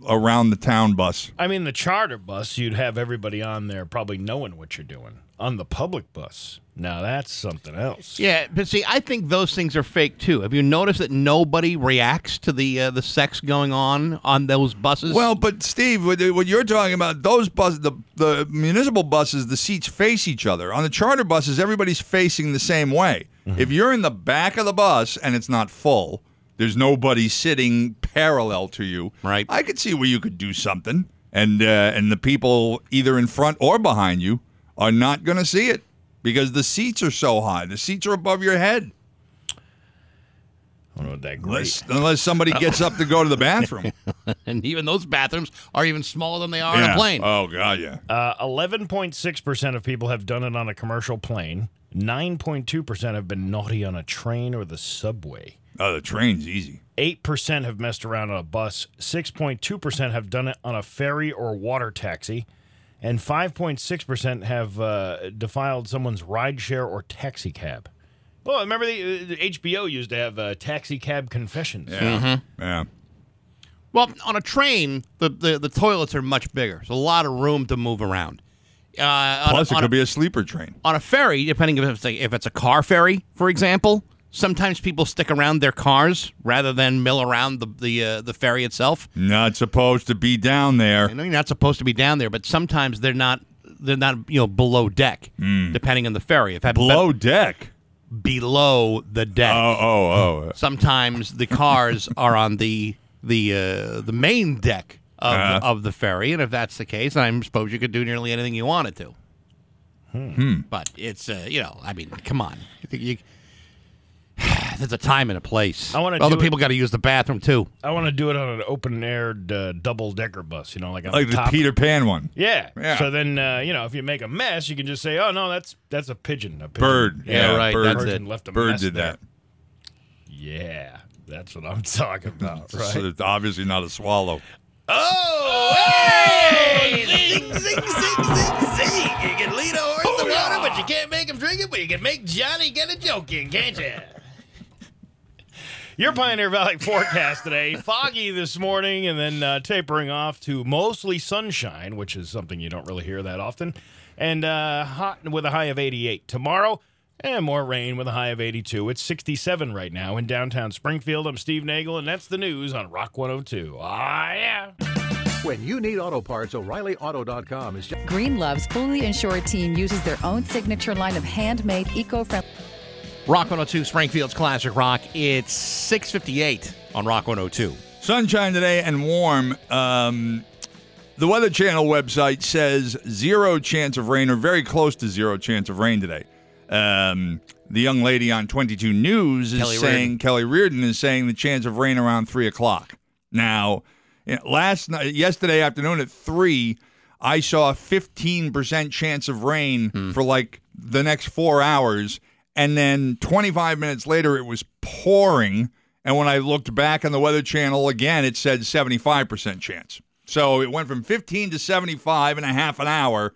around the town bus. I mean, the charter bus, you'd have everybody on there probably knowing what you're doing. On the public bus, now that's something else. Yeah, but see, I think those things are fake too. Have you noticed that nobody reacts to the uh, the sex going on on those buses? Well, but Steve, what what you're talking about, those buses, the the municipal buses, the seats face each other. On the charter buses, everybody's facing the same way. If you're in the back of the bus and it's not full, there's nobody sitting parallel to you. Right. I could see where you could do something, and uh, and the people either in front or behind you are not going to see it because the seats are so high. The seats are above your head. I don't know what that great. Unless, unless somebody gets up to go to the bathroom. and even those bathrooms are even smaller than they are on a plane. Oh God, yeah. Uh, 11.6% of people have done it on a commercial plane. 9.2% have been naughty on a train or the subway. Oh, the train's easy. 8% have messed around on a bus. 6.2% have done it on a ferry or water taxi. And 5.6% have uh, defiled someone's rideshare or taxi cab. Well, remember the, uh, the HBO used to have uh, taxi cab confessions. Yeah. Yeah. Well, on a train, the, the, the toilets are much bigger. There's a lot of room to move around. Uh, Plus, a, it could a, be a sleeper train. on a ferry, depending if it's, a, if it's a car ferry, for example, sometimes people stick around their cars rather than mill around the the, uh, the ferry itself. Not supposed to be down there. I know you're not supposed to be down there, but sometimes they're not they're not you know below deck, depending on the ferry. If Hmm. Below deck. below the deck. Oh, oh, oh. sometimes the cars are on the the uh, the main deck of, Uh-huh. of the ferry, and if that's the case, I suppose you could do nearly anything you wanted to. Hmm. But it's uh, you know, I mean, come on, you, you, there's a time and a place. I wanna Other do it- people got to use the bathroom too. I want to do it on an open air uh, double decker bus, you know, like on Like the the top. Peter Pan one. Yeah. Yeah. So then, uh, you know, if you make a mess, you can just say, "Oh no, that's that's a pigeon." A pigeon. Bird. Yeah, right, Bird, that's Pigeon it. left a Bird mess did there. that. Yeah, that's what I'm talking about, right? So it's obviously not a swallow. Oh, hey! Zing, zing, zing, zing, zing. You can lead a horse to water, but you can't make him drink it, but you can make Johnny get a joke in, can't you? Your Pioneer Valley forecast today foggy this morning and then uh, tapering off to mostly sunshine, which is something you don't really hear that often, and uh, hot with a high of 88. Tomorrow, and more rain with a high of 82. It's 67 right now in downtown Springfield. I'm Steve Nagel, and that's the news on Rock 102. Ah, yeah. When you need auto parts, O'ReillyAuto.com is just. Green Love's fully insured team uses their own signature line of handmade, eco-friendly. Rock 102, Springfield's classic rock. It's 6:58 on Rock 102. Sunshine today and warm. Um, the Weather Channel website says zero chance of rain or very close to zero chance of rain today. Um, the young lady on 22 News is Kelly saying Reardon. Kelly Reardon is saying the chance of rain around three o'clock. Now, you know, last night, yesterday afternoon at three, I saw a 15% chance of rain Hmm. for like the next four hours, and then 25 minutes later, it was pouring. And when I looked back on the Weather Channel again, it said 75% chance. So it went from 15 to 75 in a half an hour.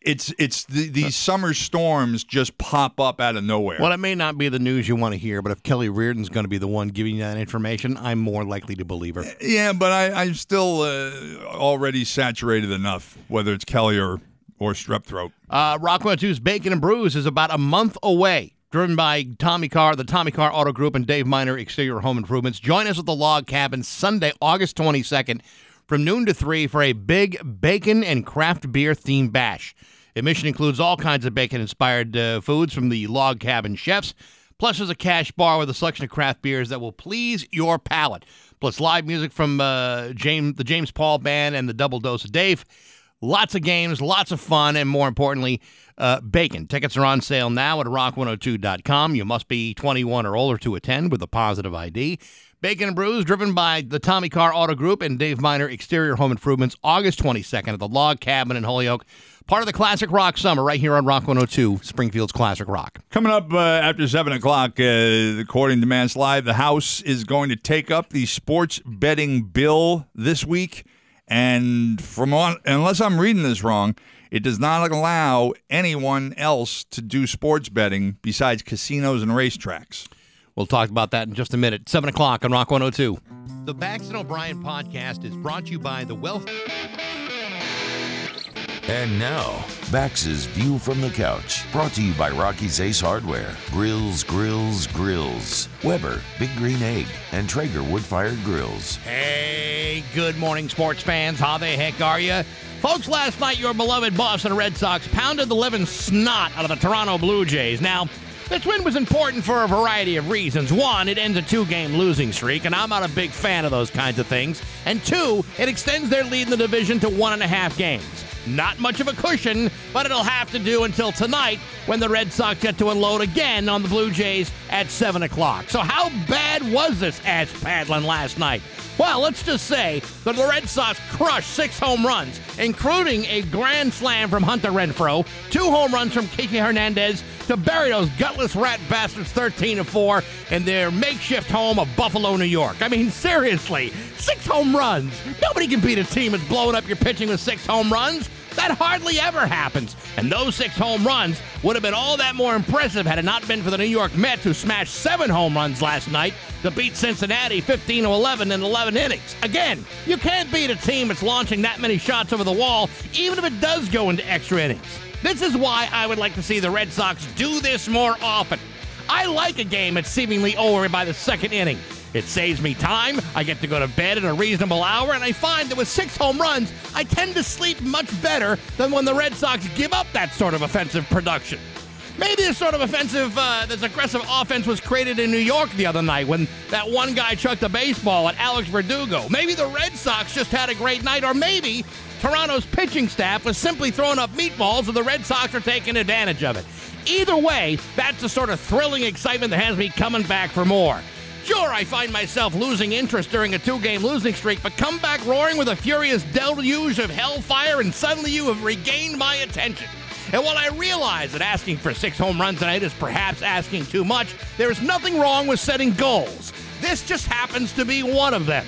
It's it's the, these summer storms just pop up out of nowhere. Well, it may not be the news you want to hear, but if Kelly Reardon's going to be the one giving you that information, I'm more likely to believe her. Yeah, but I, I'm still uh, already saturated enough, whether it's Kelly or or strep throat. Uh, Rock 102's Bacon and Brews is about a month away. Driven by Tommy Carr, the Tommy Carr Auto Group, and Dave Miner Exterior Home Improvements. Join us at the Log Cabin Sunday, August 22nd from noon to 3 for a big bacon and craft beer themed bash. Admission includes all kinds of bacon inspired uh, foods from the Log Cabin chefs. Plus, there's a cash bar with a selection of craft beers that will please your palate. Plus, live music from uh, James, the James Paul Band and the Double Dose of Dave. Lots of games, lots of fun, and more importantly, uh, bacon. Tickets are on sale now at rock102.com. You must be 21 or older to attend with a positive ID. Bacon and Brews, driven by the Tommy Carr Auto Group and Dave Miner Exterior Home Improvements, August 22nd at the Log Cabin in Holyoke. Part of the Classic Rock Summer right here on Rock 102, Springfield's Classic Rock. Coming up uh, after 7 o'clock, uh, according to MassLive, the House is going to take up the sports betting bill this week. And from on, unless I'm reading this wrong, it does not allow anyone else to do sports betting besides casinos and racetracks. We'll talk about that in just a minute. 7 o'clock on Rock 102. The Bax and O'Brien podcast is brought to you by the Wealth. And now, Bax's View from the Couch, brought to you by Rocky's Ace Hardware, Grills, Grills, Grills, Weber, Big Green Egg, and Traeger Wood Fired Grills. Hey, good morning, sports fans. How the heck are you? Folks, last night your beloved Boston Red Sox pounded the living snot out of the Toronto Blue Jays. Now, this win was important for a variety of reasons. One, it ends a two game losing streak, and I'm not a big fan of those kinds of things. And two, it extends their lead in the division to one and a half games. Not much of a cushion, but it'll have to do until tonight when the Red Sox get to unload again on the Blue Jays at 7 o'clock. So, how bad was this ass paddling last night? Well, let's just say that the Red Sox crushed six home runs, including a grand slam from Hunter Renfroe, two home runs from Kiki Hernandez to bury those gutless rat bastards 13 to 4 in their makeshift home of Buffalo, New York. I mean, seriously, six home runs. Nobody can beat a team that's blowing up your pitching with six home runs. That hardly ever happens. And those six home runs would have been all that more impressive had it not been for the New York Mets, who smashed seven home runs last night to beat Cincinnati 15 11 in 11 innings. Again, you can't beat a team that's launching that many shots over the wall, even if it does go into extra innings. This is why I would like to see the Red Sox do this more often. I like a game that's seemingly over by the second inning. It saves me time, I get to go to bed at a reasonable hour, and I find that with six home runs, I tend to sleep much better than when the Red Sox give up that sort of offensive production. Maybe this sort of offensive, uh, this aggressive offense was created in New York the other night when that one guy chucked a baseball at Alex Verdugo. Maybe the Red Sox just had a great night, or maybe Toronto's pitching staff was simply throwing up meatballs and the Red Sox are taking advantage of it. Either way, that's the sort of thrilling excitement that has me coming back for more. Sure, I find myself losing interest during a two game losing streak, but come back roaring with a furious deluge of hellfire, and suddenly you have regained my attention. And while I realize that asking for six home runs tonight is perhaps asking too much, there is nothing wrong with setting goals. This just happens to be one of them.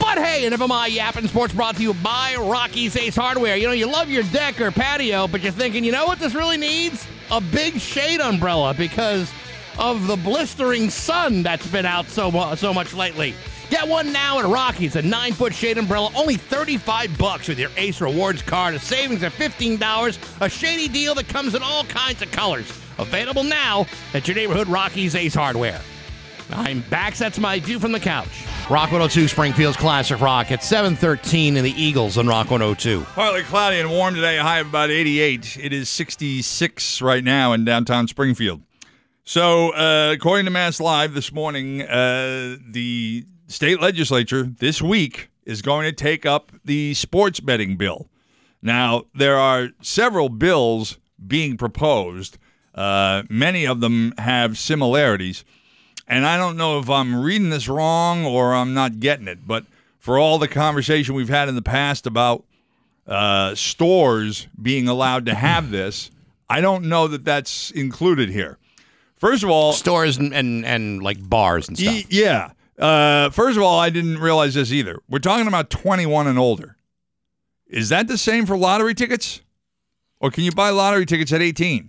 But hey, enough of my yapping sports brought to you by Rocky's Ace Hardware. You know, you love your deck or patio, but you're thinking, you know what this really needs? A big shade umbrella because of the blistering sun that's been out so, mu- so much lately. Get one now at Rocky's, a nine foot shade umbrella, only 35 bucks with your Ace Rewards card, a savings of $15, a shady deal that comes in all kinds of colors. Available now at your neighborhood Rocky's Ace Hardware. I'm back. That's my view from the couch. Rock 102 Springfield's Classic Rock at 713 in the Eagles on Rock 102. Partly cloudy and warm today, a high of about 88. It is 66 right now in downtown Springfield. So, uh, according to MassLive this morning, uh, the state legislature this week is going to take up the sports betting bill. Now, there are several bills being proposed. Uh, many of them have similarities. And I don't know if I'm reading this wrong or I'm not getting it, but for all the conversation we've had in the past about uh, stores being allowed to have this, I don't know that that's included here. First of all, stores and and, and like bars and stuff. Y- yeah. Uh, first of all, I didn't realize this either. We're talking about 21 and older. Is that the same for lottery tickets? Or can you buy lottery tickets at 18?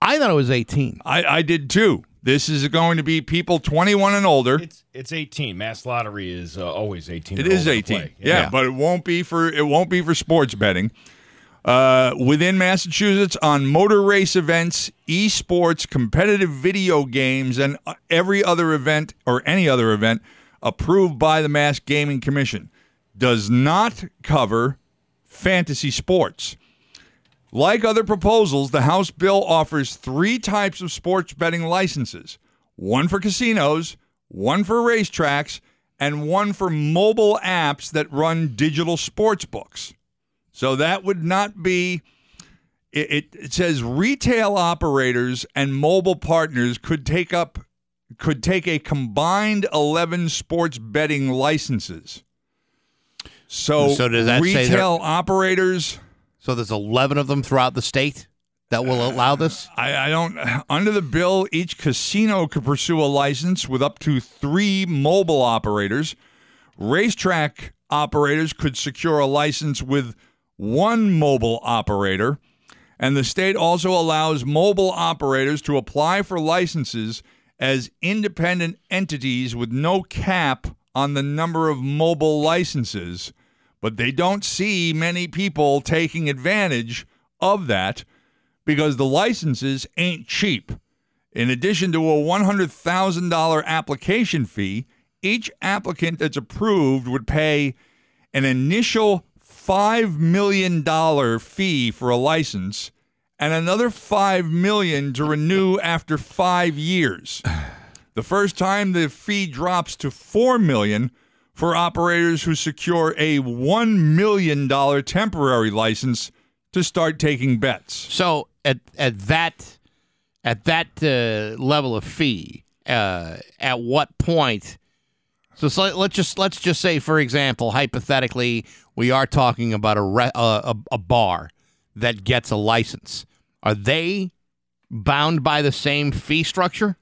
I thought it was 18. I, I did too. This is going to be people 21 and older. It's it's 18. Mass lottery is uh, always 18. It or is older to 18. play. Yeah, Yeah. but it won't be for it won't be for sports betting. Uh, within Massachusetts, on motor race events, esports, competitive video games, and every other event or any other event approved by the Mass Gaming Commission, does not cover fantasy sports. Like other proposals, the House bill offers three types of sports betting licenses one for casinos, one for racetracks, and one for mobile apps that run digital sports books. So that would not be. It, it, it says retail operators and mobile partners could take up could take a combined 11 sports betting licenses. So, So does that retail operators So there's 11 of them throughout the state that will allow this. I, I don't. Under the bill, each casino could pursue a license with up to three mobile operators. Racetrack operators could secure a license with one mobile operator. And the state also allows mobile operators to apply for licenses as independent entities with no cap on the number of mobile licenses. But they don't see many people taking advantage of that because the licenses ain't cheap. In addition to a $100,000 application fee, each applicant that's approved would pay an initial $5 million fee for a license and another 5 million to renew after 5 years. The first time the fee drops to 4 million for operators who secure a $1 million temporary license to start taking bets. So at at that at that uh, level of fee, uh, at what point? So, so let's just let's just say, for example, hypothetically, we are talking about a, re, uh, a a bar that gets a license. Are they bound by the same fee structure?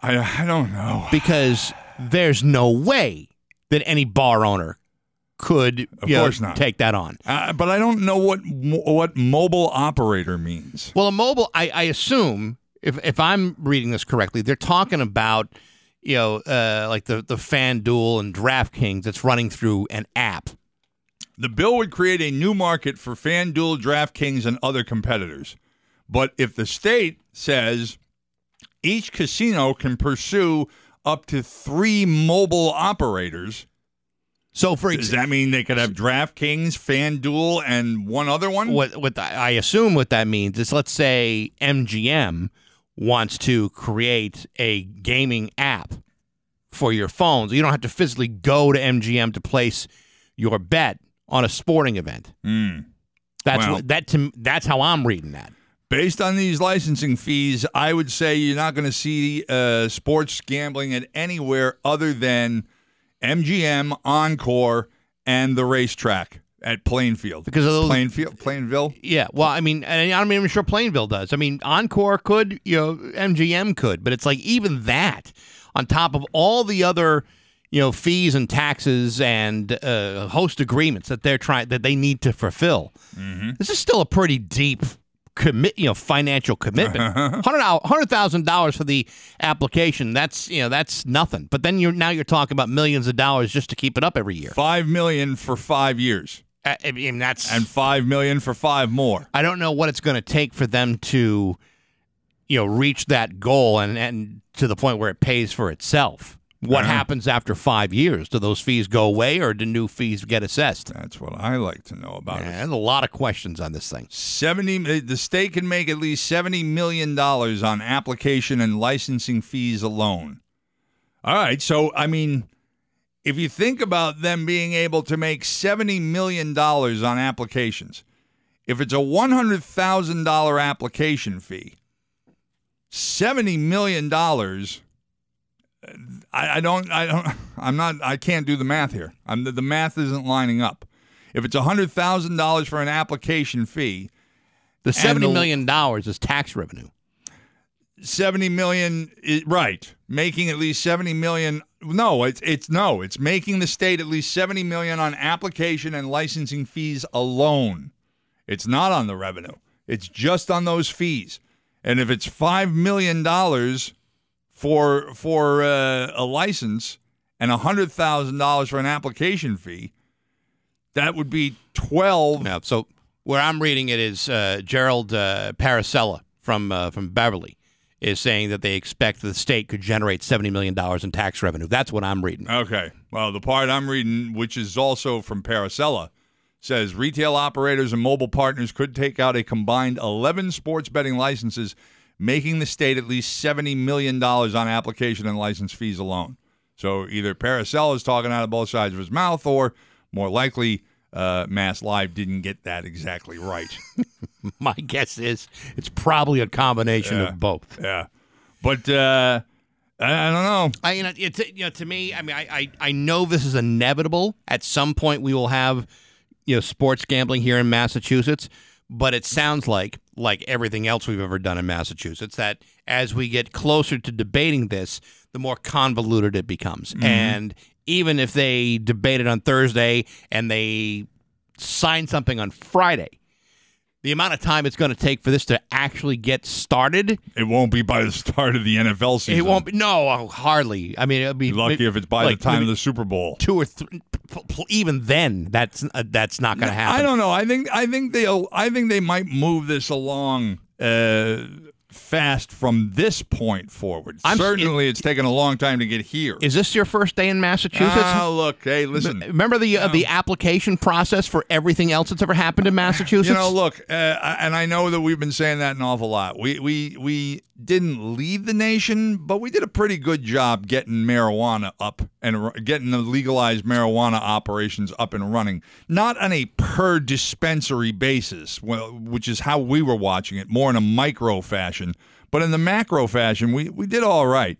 I, I don't know. Because there's no way that any bar owner could Of you know, course not. take that on. Uh, but I don't know what what mobile operator means. Well, a mobile, I, I assume, if if I'm reading this correctly, they're talking about, you know, uh, like the the FanDuel and DraftKings that's running through an app. The bill would create a new market for FanDuel, DraftKings, and other competitors. But if the state says each casino can pursue up to three mobile operators, so for does that mean they could have DraftKings, FanDuel, and one other one? What what the, I assume what that means is, let's say MGM wants to create a gaming app for your phones. You don't have to physically go to MGM to place your bet on a sporting event. Mm. That's what, that to that's how I'm reading that. Based on these licensing fees, I would say you're not going to see uh, sports gambling at anywhere other than MGM, Encore, and the racetrack at Plainfield. Because of those- Plainfield, Plainville. Yeah, well, I mean, and I'm not even sure Plainville does. I mean, Encore could, you know, MGM could, but it's like even that on top of all the other, you know, fees and taxes and uh, host agreements that they're trying that they need to fulfill. This is still a pretty deep commit, you know, financial commitment. Hundred hundred thousand dollars for the application. That's you know that's nothing. But then you're now you're talking about millions of dollars just to keep it up every year. Five million for five years, I I mean, that's and five million for five more. I don't know what it's going to take for them to, you know, reach that goal and and to the point where it pays for itself. What Uh-huh. happens after five years? Do those fees go away, or do new fees get assessed? That's what I like to know about Yeah, it. there's a lot of questions on this thing. Seventy. The state can make at least seventy million dollars on application and licensing fees alone. All right. So I mean, if you think about them being able to make seventy million dollars on applications, if it's a one hundred thousand dollar application fee, seventy million dollars. I, I don't. I don't. I'm not. I can't do the math here. I'm the, the math isn't lining up. If it's a hundred thousand dollars for an application fee, The seventy million dollars is tax revenue. 70 million i- right making at least 70 million no it's it's no it's making the state at least 70 million on application and licensing fees alone it's not on the revenue it's just on those fees and if it's 5 million dollars for for uh, a license and $100,000 for an application fee that would be 12 Yeah, so where I'm reading it is uh, Jerald uh, Parisella from uh, from Beverly is saying that they expect the state could generate seventy million dollars in tax revenue. That's what I'm reading. Okay. Well, the part I'm reading, which is also from Parisella, says retail operators and mobile partners could take out a combined 11 sports betting licenses, making the state at least $70 million on application and license fees alone. So either Parisella is talking out of both sides of his mouth, or more likely, uh, MassLive didn't get that exactly right. My guess is it's probably a combination Yeah. of both. yeah. But uh, I, I don't know. I, you know, it's you know, to me, I mean, I, I, I know this is inevitable. At some point, we will have, you know, sports gambling here in Massachusetts. But it sounds like, like everything else we've ever done in Massachusetts, that as we get closer to debating this, the more convoluted it becomes. Mm-hmm. And even if they debate it on Thursday and they sign something on Friday, the amount of time it's going to take for this to actually get started, It won't be by the start of the NFL season. it won't be. No, oh, hardly. I mean, it'll be Be lucky if it's by like, the time of the Super Bowl. two or three. Even then, that's uh, that's not going to happen. I don't know. I think I think they'll. I think they might move this along uh, fast from this point forward. I'm Certainly, it's taken a long time to get here. Is this your first day in Massachusetts? Ah, look, hey, listen. Remember the uh, the application process for everything else that's ever happened in Massachusetts? You know, look, uh, and I know that we've been saying that an awful lot. We we we didn't lead the nation, but we did a pretty good job getting marijuana up and getting the legalized marijuana operations up and running. Not on a per dispensary basis, well, which is how we were watching it, more in a micro fashion, but in the macro fashion, we we did all right.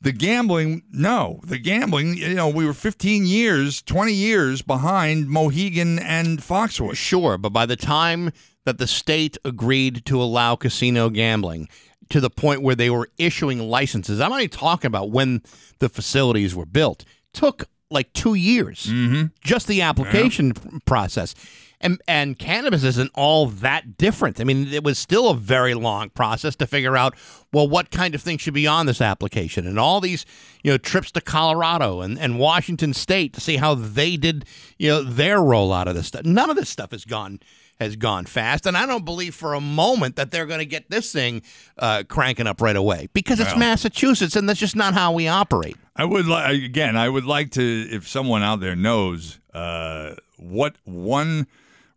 The gambling, no. The gambling, you know, we were 15 years, 20 years behind Mohegan and Foxwoods. Sure, but by the time that the state agreed to allow casino gambling to the point where they were issuing licenses, I'm only talking about when the facilities were built, took like two years. Mm-hmm. Just the application p- process. And, and cannabis isn't all that different. I mean, it was still a very long process to figure out, well, what kind of thing should be on this application, and all these, you know, trips to Colorado and, and Washington State to see how they did, you know, their rollout of this stuff. None of this stuff has gone has gone fast, and I don't believe for a moment that they're going to get this thing uh, cranking up right away because it's Well. Massachusetts, and that's just not how we operate. I would like again. I would like to, if someone out there knows uh, what one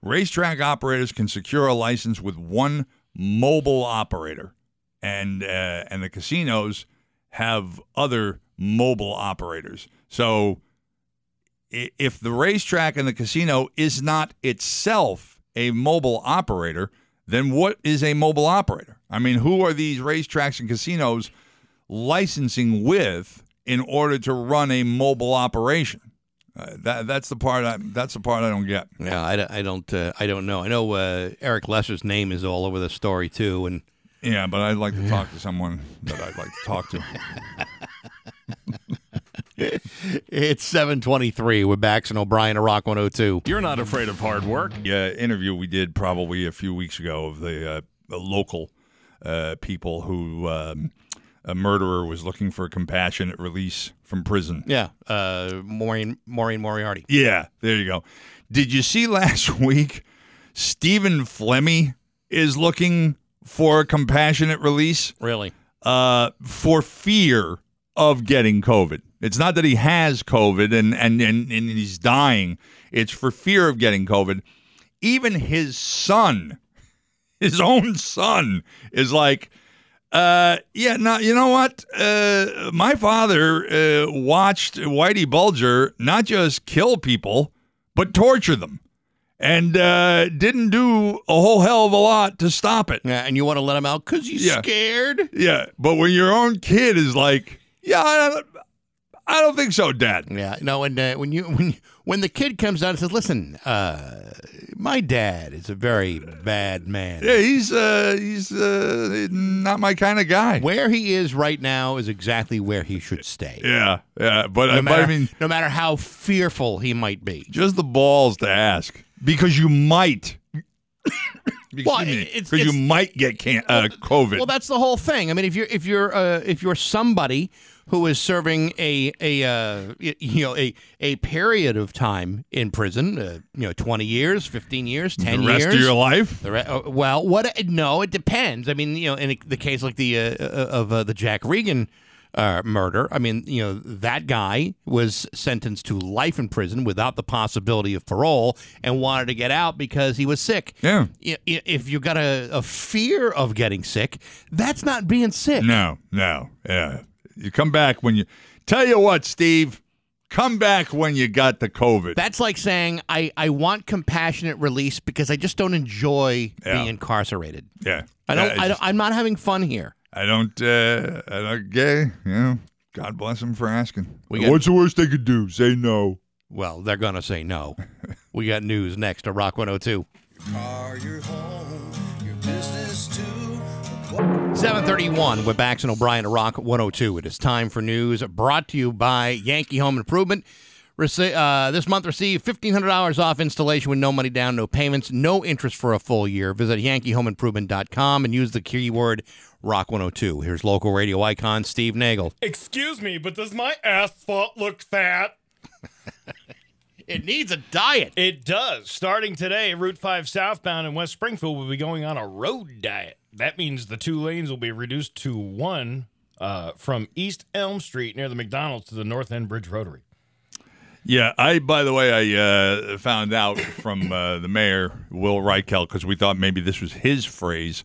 racetrack operators can secure a license with one mobile operator, and uh, and the casinos have other mobile operators. So if the racetrack and the casino is not itself a mobile operator, then what is a mobile operator? I mean, who are these racetracks and casinos licensing with in order to run a mobile operation? Uh, that that's the part I that's the part I don't get. Yeah, I, don't- I don't uh, I don't know. I know uh, Eric Lesser's name is all over the story too, and Yeah, but I'd like to talk to someone that I'd like to talk to. it's seven twenty three with Bax and O'Brien at Rock one hundred two. You're not afraid of hard work. Yeah, interview we did probably a few weeks ago of the, uh, the local uh, people who um, a murderer was looking for a compassionate release from prison. Yeah, uh, Maureen Maureen Moriarty. Yeah, there you go. Did you see last week? Stephen Flemmi is looking for a compassionate release Really? uh, for fear of getting COVID. It's not that he has COVID and, and, and, and he's dying. It's for fear of getting COVID. Even his son, his own son, is like, uh, yeah, no, you know what? Uh, my father uh, watched Whitey Bulger not just kill people, but torture them. and uh, didn't do a whole hell of a lot to stop it. Yeah, and you want to let him out because you're Yeah. scared. Yeah, but when your own kid is like, yeah, I don't, think so, Dad. Yeah, no, and uh, when you when when the kid comes out and says, "Listen, uh, my dad is a very bad man." Yeah, he's uh, he's uh, not my kind of guy. Where he is right now is exactly where he should stay. Yeah, yeah, but, No I, but I mean, no matter how fearful he might be. just the balls to ask because you might. Well, because you might get can- uh, COVID. Well, that's the whole thing. I mean, if you're if you're uh, if you're somebody who is serving a a uh, you know a a period of time in prison, uh, you know, twenty years, fifteen years, ten the rest years, of your life. The re- uh, well, what? No, it depends. I mean, you know, in the case like the uh, uh, of uh, the Jack Regan uh, murder, I mean, you know, that guy was sentenced to life in prison without the possibility of parole, and wanted to get out because he was sick. Yeah. If you got a, a fear of getting sick, that's not being sick. No, no, yeah. You come back when you. Tell you what, Steve. Come back when you got the COVID. That's like saying I, I want compassionate release because I just don't enjoy Yeah. being incarcerated. yeah, i don't yeah, I, just, i'm not having fun here. I don't. Uh, I don't. Gay. You know. God bless him for asking. We got- What's the worst they could do? Say no. Well, they're going to say no. we got news next to Rock 102. 731 with Bax and O'Brien at Rock 102. It is time for news brought to you by Yankee Home Improvement. Rece- uh, this month, receive $1,500 off installation with no money down, no payments, no interest for a full year. Visit yankeehomeimprovement.com and use the keyword Rock 102. Here's local radio icon Steve Nagel. Excuse me, but does my asphalt look fat? It needs a diet. It does. Starting today, Route 5 southbound in West Springfield will be going on a road diet. That means the two lanes will be reduced to one uh, from East Elm Street near the McDonald's to the North End Bridge Rotary. Yeah, I. By the way, I uh, found out from uh, the mayor Will Reichelt because we thought maybe this was his phrase,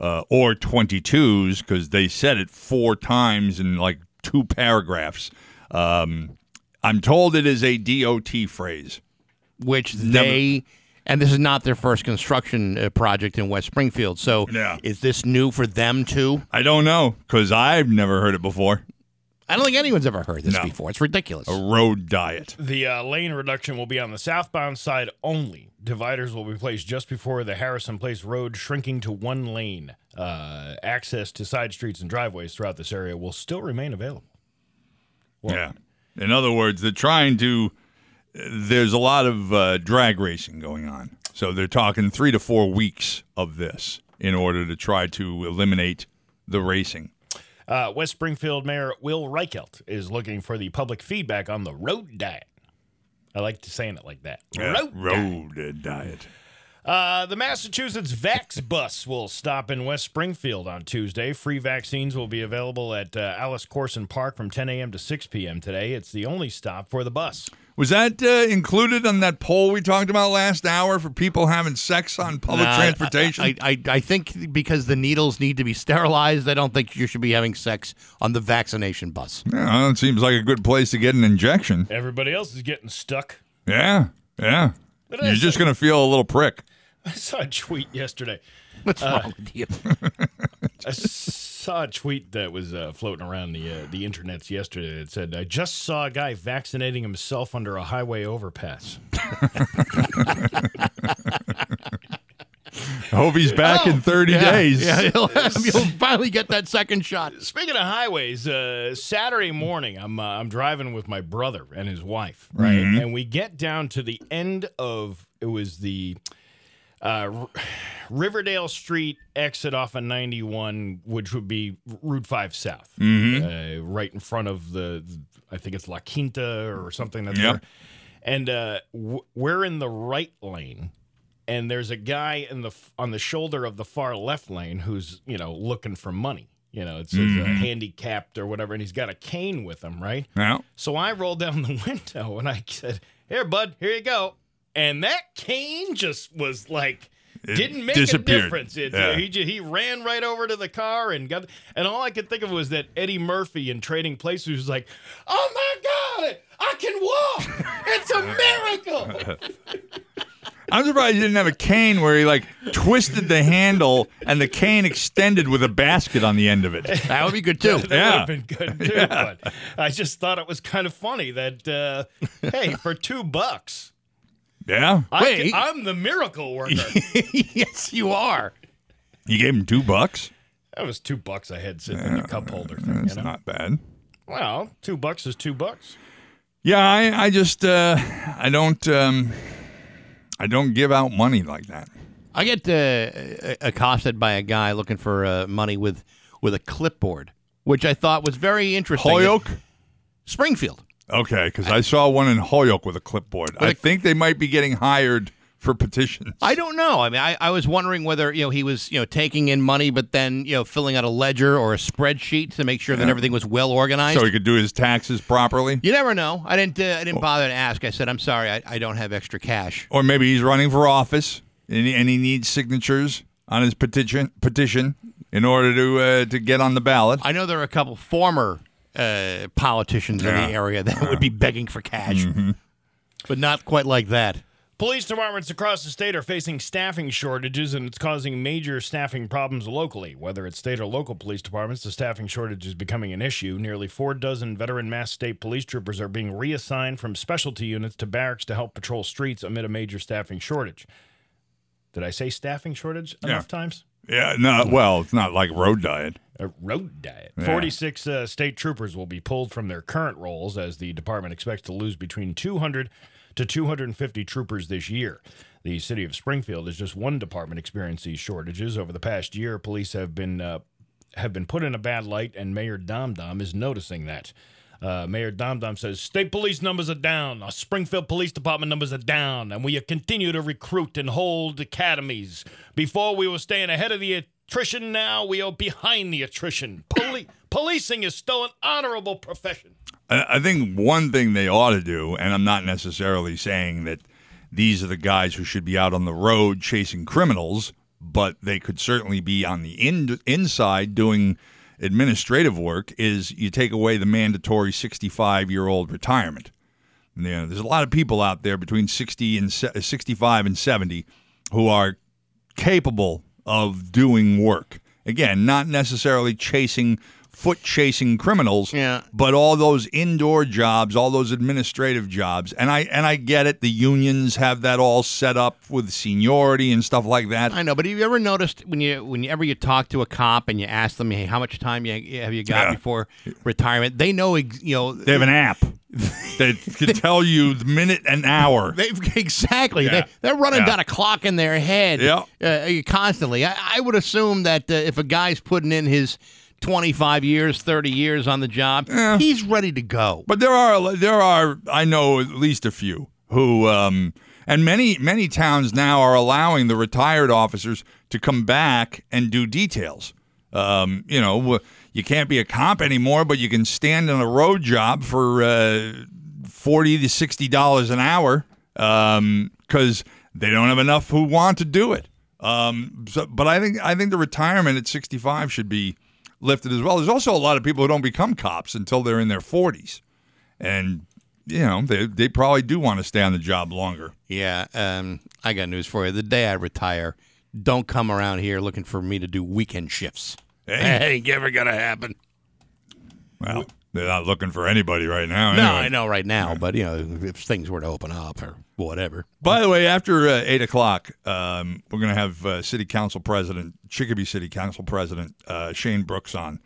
uh, or 22s because they said it four times in like two paragraphs. Um, I'm told it is a DOT phrase. which they and this is not their first construction uh, project in West Springfield. So Yeah. is this new for them too? I don't know because I've never heard it before. I don't think anyone's ever heard this No. before. It's ridiculous. A road diet. The uh, lane reduction will be on the southbound side only. Dividers will be placed just before the Harrison Place Road, shrinking to one lane. Uh, access to side streets and driveways throughout this area will still remain available. yeah. In other words, they're trying to. There's a lot of uh, drag racing going on, so they're talking three to four weeks of this in order to try to eliminate the racing. Uh, West Springfield Mayor Will Reichelt is looking for the public feedback on the road diet. I like to saying it like that. Road diet. diet. Uh, the Massachusetts Vax Bus will stop in West Springfield on Tuesday. Free vaccines will be available at uh, Alice Corson Park from 10 a.m. to 6 p.m. today. It's the only stop for the bus. Was that uh, included on that poll we talked about last hour for people having sex on public Nah, transportation? I, I, I think because the needles need to be sterilized, I don't think you should be having sex on the vaccination bus. yeah, it seems like a good place to get an injection. Everybody else is getting stuck. Yeah, yeah. But You're I just going to feel a little prick. I saw a tweet yesterday. What's Uh, wrong with you? I saw a tweet that was uh, floating around the uh, the internets yesterday that said, "I just saw a guy vaccinating himself under a highway overpass." I hope he's back in 30 Yeah, days. Yeah, you'll, you'll finally get that second shot. Speaking of highways, uh, Saturday morning, I'm uh, I'm driving with my brother and his wife, right? And we get down to the end of it was the uh, Riverdale Street exit off of 91, which would be Route Five South, uh, right in front of the I think it's La Quinta or something that's Yep. there. And uh, w- we're in the right lane, and there's a guy in the on the shoulder of the far left lane who's you know looking for money. You know, it says uh, handicapped or whatever, and he's got a cane with him, right? Yeah. So I rolled down the window and I said, "Here, bud, here you go." And that cane just was like didn't make a difference. It, Yeah. he ju- he ran right over to the car and got. And all I could think of was that Eddie Murphy in Trading Places was like, "Oh my God, I can walk! It's a miracle!" I'm surprised he didn't have a cane where he like twisted the handle and the cane extended with a basket on the end of it. That would be good too. that Yeah. would have been good too. But I just thought it was kind of funny that uh, hey, for two bucks, Yeah, I Wait. can, I'm the miracle worker. yes, you are. you gave him two bucks. that was two bucks I had sitting in the cup holder thing. That's You know? not bad. Well, two bucks is two bucks. Yeah, I, I just uh, I don't um, I don't give out money like that. I get uh, accosted by a guy looking for uh, money with with a clipboard, which I thought was very interesting. Holyoke. Springfield. Okay, because I saw one in Holyoke with a clipboard. I think they might be getting hired for petitions. I don't know. I mean, I, I was wondering whether you know he was you know taking in money, but then you know filling out a ledger or a spreadsheet to make sure that everything was well organized. so he could do his taxes properly. you never know. I didn't. Uh, I didn't bother to ask. I said, "I'm sorry, I, I don't have extra cash." Or maybe he's running for office and he, and he needs signatures on his petition petition in order to uh, to get on the ballot. I know there are a couple former uh, politicians in the area that would be begging for cash, but not quite like that. Police departments across the state are facing staffing shortages, and it's causing major staffing problems locally. Whether it's state or local police departments, the staffing shortage is becoming an issue. Nearly four dozen veteran Mass State police troopers are being reassigned from specialty units to barracks to help patrol streets amid a major staffing shortage. Did I say staffing shortage enough times? Yeah, no, well, it's not like road diet. A road diet. Yeah. 46 uh, state troopers will be pulled from their current roles as the department expects to lose between 200 to 250 troopers this year. The city of Springfield is just one department experiencing these shortages. Over the past year, police have been uh, have been put in a bad light, and Mayor Dom Dom is noticing that. Uh, Mayor Dom Dom says state police numbers are down, our Springfield Police Department numbers are down, and we continue to recruit and hold academies. Before we were staying ahead of the attrition, now we are behind the attrition. Poli- policing is still an honorable profession. I think one thing they ought to do, and I'm not necessarily saying that these are the guys who should be out on the road chasing criminals, but they could certainly be on the in, inside doing administrative work, is you take away the mandatory 65 year old retirement. You know, there's a lot of people out there between 60 and se- 65 and 70 who are capable of doing work. Again, not necessarily chasing foot chasing criminals, Yeah. but all those indoor jobs, all those administrative jobs. And I and I get it, the unions have that all set up with seniority and stuff like that. I know, but have you ever noticed when you whenever you talk to a cop and you ask them, "Hey, how much time you have you got Yeah. before retirement?" They know, you know, They have an app that can tell you the minute and hour. They've, exactly. Yeah. They, they're running Yeah. down a clock in their head Yeah. uh, constantly. I, I would assume that uh, if a guy's putting in his 25 years, 30 years on the job, he's ready to go. But there are there are I know at least a few who um and many many towns now are allowing the retired officers to come back and do details. Um, you know, you can't be a cop anymore, but you can stand on a road job for uh, forty to sixty dollars an hour um, because they don't have enough who want to do it. Um, so, but I think I think the retirement at sixty five should be lifted as well. There's also a lot of people who don't become cops until they're in their forties, and you know they they probably do want to stay on the job longer. Yeah, um, I got news for you. The day I retire, don't come around here looking for me to do weekend shifts. Hey. That ain't ever gonna happen. Well, they're not looking for anybody right now. No, anyway. I know right now, but you know, if things were to open up or whatever. By the way, after uh, eight o'clock, um, we're going to have uh, City Council President, Chicopee City Council President uh, Shane Brooks on.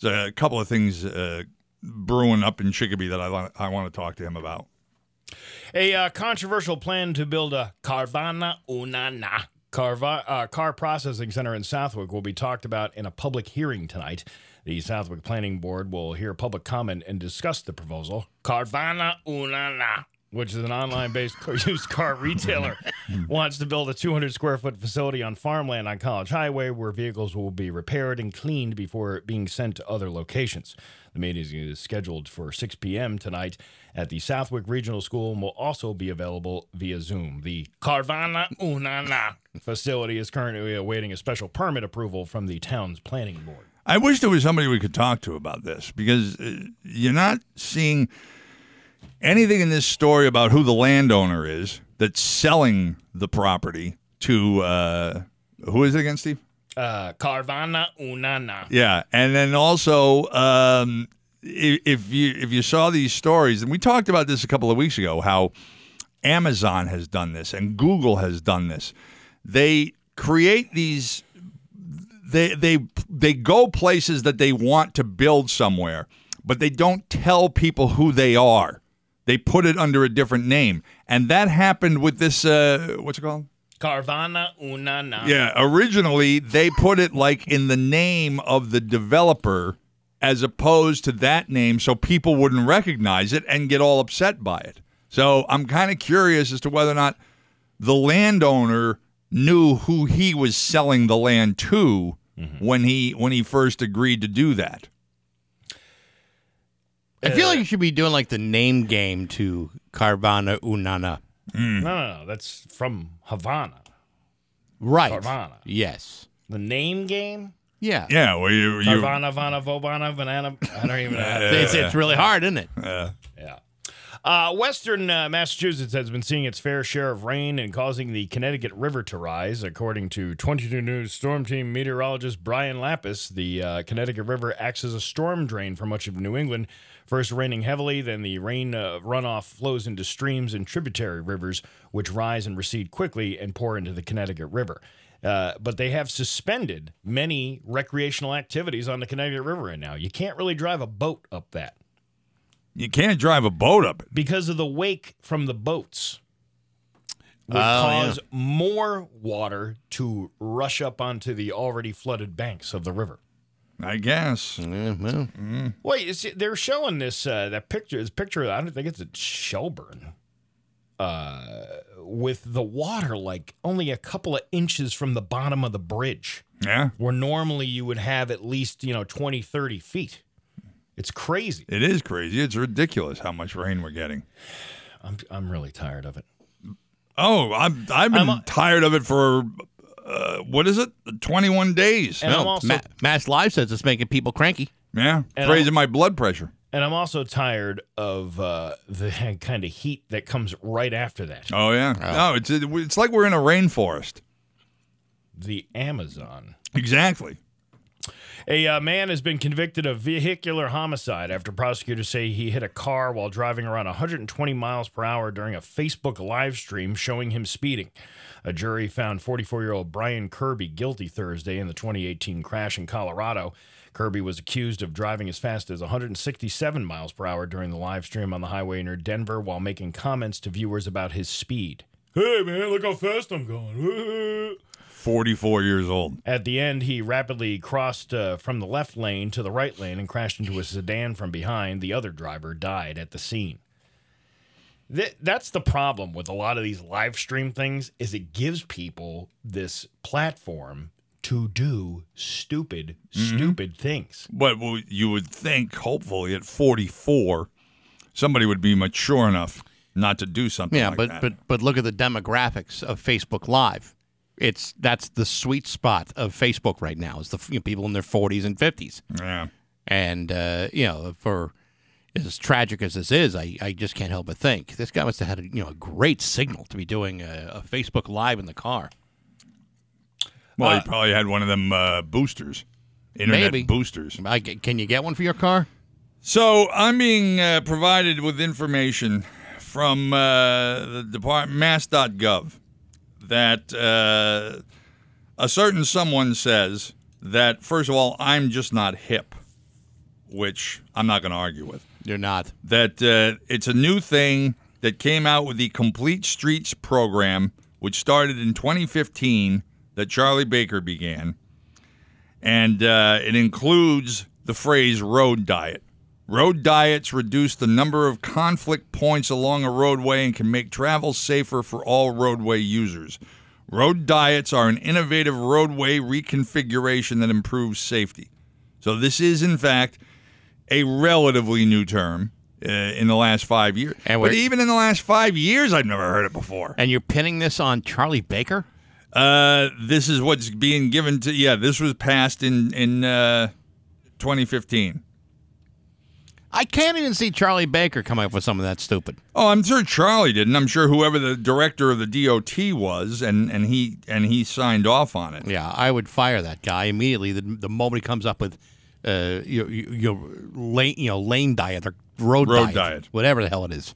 There's a couple of things uh, brewing up in Chicopee that I want, I want to talk to him about. A uh, controversial plan to build a Carvana Unana Carva, uh, car processing center in Southwick will be talked about in a public hearing tonight. The Southwick Planning Board will hear public comment and discuss the proposal. Carvana Unana, which is an online based used car retailer, wants to build a 200 square foot facility on farmland on College Highway where vehicles will be repaired and cleaned before being sent to other locations. The meeting is scheduled for 6 p.m. tonight at the Southwick Regional School and will also be available via Zoom. The Carvana Unana facility is currently awaiting a special permit approval from the town's planning board. I wish there was somebody we could talk to about this because uh, you're not seeing anything in this story about who the landowner is. that's selling the property to uh, who is it again, Steve? Uh, Carvana Unana. Yeah, and then also um, if you if you saw these stories, and we talked about this a couple of weeks ago, how Amazon has done this and Google has done this. They create these. They they they go places that they want to build somewhere, but they don't tell people who they are. They put it under a different name, and that happened with this. Uh, what's it called? Carvana Unana. Yeah, originally they put it like in the name of the developer as opposed to that name so people wouldn't recognize it and get all upset by it. So I'm kind of curious as to whether or not the landowner knew who he was selling the land to Mm-hmm. when he when he first agreed to do that. I feel like you should be doing like the name game to Carvana Unana. Mm. No, no, no. That's from Havana. Right. Carvana. Yes. The name game? Yeah. Yeah, well you you Carvana, Vana, Vobana, Banana. I don't even know It's, it's really hard, isn't it? Yeah. Yeah. Uh, Western uh, Massachusetts has been seeing its fair share of rain and causing the Connecticut River to rise. According to 22 News Storm Team meteorologist Brian Lapis, the uh, Connecticut River acts as a storm drain for much of New England. First raining heavily, then the rain uh, runoff flows into streams and tributary rivers, which rise and recede quickly and pour into the Connecticut River. Uh, but they have suspended many recreational activities on the Connecticut River right now. You can't really drive a boat up that you can't drive a boat up it. because of the wake from the boats would Oh, yeah. cause more water to rush up onto the already flooded banks of the river. I guess. Yeah, well, Wait, you see, they're showing this uh, that picture. This picture, I don't think it's at Shelburne, uh, with the water like only a couple of inches from the bottom of the bridge, Yeah. where normally you would have at least you know 20, 30 feet. It's crazy. It is crazy. It's ridiculous how much rain we're getting. I'm I'm really tired of it. Oh, I'm I've been I'm a- tired of it for uh, what is it? 21 days. And no, also Ma- MassLive says it's making people cranky. yeah, And raising my blood pressure. And I'm also tired of uh, the kind of heat that comes right after that. Oh yeah. No, it's it's like we're in a rainforest. The Amazon. Exactly. A uh, man has been convicted of vehicular homicide after prosecutors say he hit a car while driving around 120 miles per hour during a Facebook live stream showing him speeding. A jury found 44 year old Brian Kirby guilty Thursday in the 2018 crash in Colorado. Kirby was accused of driving as fast as 167 miles per hour during the live stream on the highway near Denver while making comments to viewers about his speed. Hey, man, look how fast I'm going. 44 years old. At the end, he rapidly crossed uh, from the left lane to the right lane and crashed into a sedan from behind. The other driver died at the scene. Th- that's the problem with a lot of these live stream things is it gives people this platform to do stupid, stupid things. But well, you would think, hopefully, at 44, somebody would be mature enough not to do something Yeah, like but that. but but look at the demographics of Facebook Live. It's that's the sweet spot of Facebook right now. Is the you know, people in their 40s and 50s. yeah. And uh, you know, for as tragic as this is, I, I just can't help but think this guy must have had a, you know a great signal to be doing a, a Facebook Live in the car. Well, Uh, he probably had one of them uh, boosters, internet Maybe. boosters. I, can you get one for your car? So I'm being uh, provided with information from uh, the department, mass.gov, that uh, a certain someone says that, first of all, I'm just not hip, which I'm not going to argue with. You're not. That uh, it's a new thing that came out with the Complete Streets program, which started in 2015, that Charlie Baker began. And uh, it includes the phrase road diet. Road diets reduce the number of conflict points along a roadway and can make travel safer for all roadway users. Road diets are an innovative roadway reconfiguration that improves safety. So, this is, in fact, a relatively new term uh, in the last five years. And but even in the last five years, I've never heard it before. And you're pinning this on Charlie Baker? Uh, this is what's being given to. Yeah, this was passed in in uh, 2015. I can't even see Charlie Baker coming up with something that stupid. Oh, I'm sure Charlie didn't. I'm sure whoever the director of the DOT was, and, and he and he signed off on it. Yeah, I would fire that guy immediately the, the moment he comes up with uh, your, your lane, you know, lane diet or road, Road diet, diet. whatever the hell it is.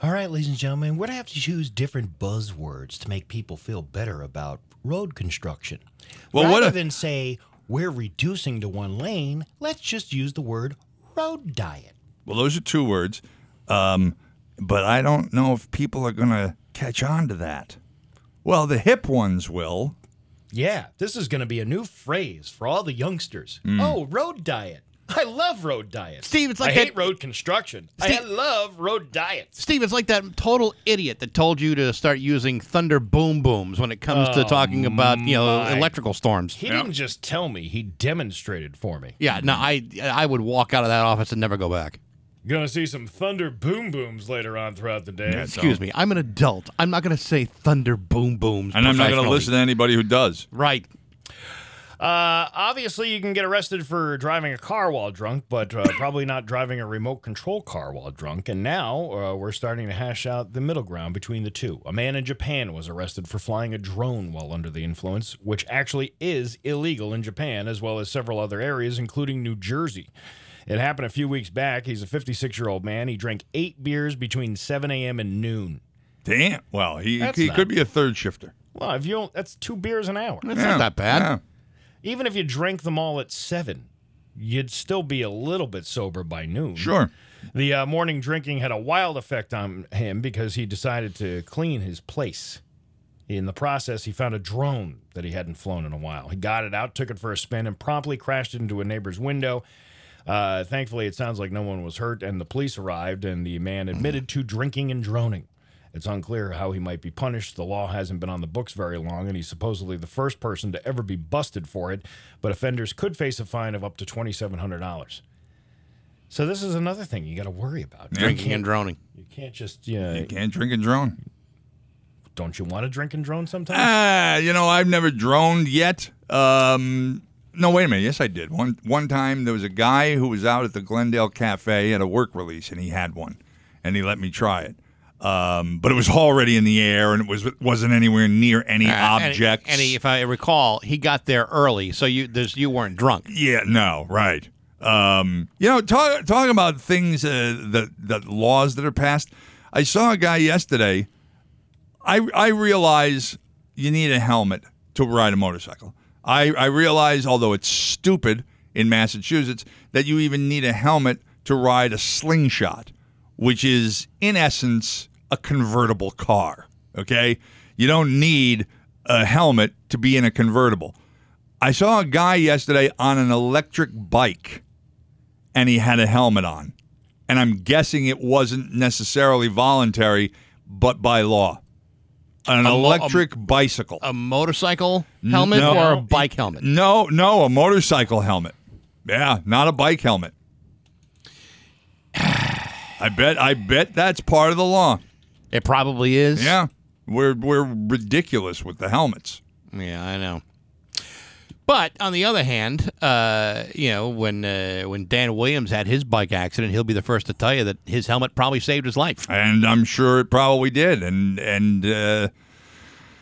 All right, ladies and gentlemen, we're going to have to choose different buzzwords to make people feel better about road construction. Well, Rather what if- than say we're reducing to one lane, let's just use the word road diet. Well, those are two words, um, but I don't know if people are going to catch on to that. Well, the hip ones will. Yeah, this is going to be a new phrase for all the youngsters. Mm. Oh, road diet. I love road diets. Steve, it's like I that- hate road construction. I love road diets. Steve, it's like that total idiot that told you to start using thunder boom booms when it comes to Oh, talking about you know my. electrical storms. He didn't just tell me; he demonstrated for me. Yeah, no, I I would walk out of that office and never go back. Gonna see some thunder boom booms later on throughout the day. Excuse me, I'm an adult. I'm not going to say thunder boom booms. And I'm not going to listen to anybody who does. Right. Uh, obviously, you can get arrested for driving a car while drunk, but uh, probably not driving a remote control car while drunk. And now uh, we're starting to hash out the middle ground between the two. A man in Japan was arrested for flying a drone while under the influence, which actually is illegal in Japan, as well as several other areas, including New Jersey. It happened a few weeks back. He's a 56 year old man. He drank eight beers between 7 a.m. and noon. Damn. Well, he, That's he not- could be a third shifter. Well, if you don't, that's two beers an hour. That's not that bad. Yeah. Even if you drank them all at seven, you'd still be a little bit sober by noon. Sure. The uh, morning drinking had a wild effect on him because he decided to clean his place. In the process, he found a drone that he hadn't flown in a while. He got it out, took it for a spin, and promptly crashed it into a neighbor's window. Uh, thankfully, it sounds like no one was hurt, and the police arrived, and the man admitted to drinking and droning. It's unclear how he might be punished. The law hasn't been on the books very long, and he's supposedly the first person to ever be busted for it. But offenders could face a fine of up to twenty-seven hundred dollars. So this is another thing you got to worry about. Drinking and droning. You can't just you, know, You can't drink and drone. Don't you want to drink and drone sometimes? Ah, you know, I've never droned yet. Um, no, wait a minute. Yes, I did. One one time there was a guy who was out at the Glendale Cafe at a work release, and he had one, and he let me try it. Um, but it was already in the air, and it was wasn't anywhere near any Uh, and- objects. And, he, if I recall, he got there early, so you there's you weren't drunk. Yeah, no, right. Um, you know, talk talk about things uh, that that laws that are passed. I saw a guy yesterday. I I realize you need a helmet to ride a motorcycle. I I realize, although it's stupid in Massachusetts, that you even need a helmet to ride a slingshot, which is in essence a convertible car. Okay, you don't need a helmet to be in a convertible. I saw a guy yesterday on an electric bike and he had a helmet on. And I'm guessing it wasn't necessarily voluntary, but by law. An mo- a- electric bicycle. A motorcycle helmet No. or a bike helmet? No, no, a motorcycle helmet. Yeah, not a bike helmet. I bet I bet that's part of the law. It probably is. Yeah. We're we're ridiculous with the helmets. Yeah, I know. But on the other hand, uh, you know, when uh, when Dan Williams had his bike accident, he'll be the first to tell you that his helmet probably saved his life. And I'm sure it probably did. And and uh,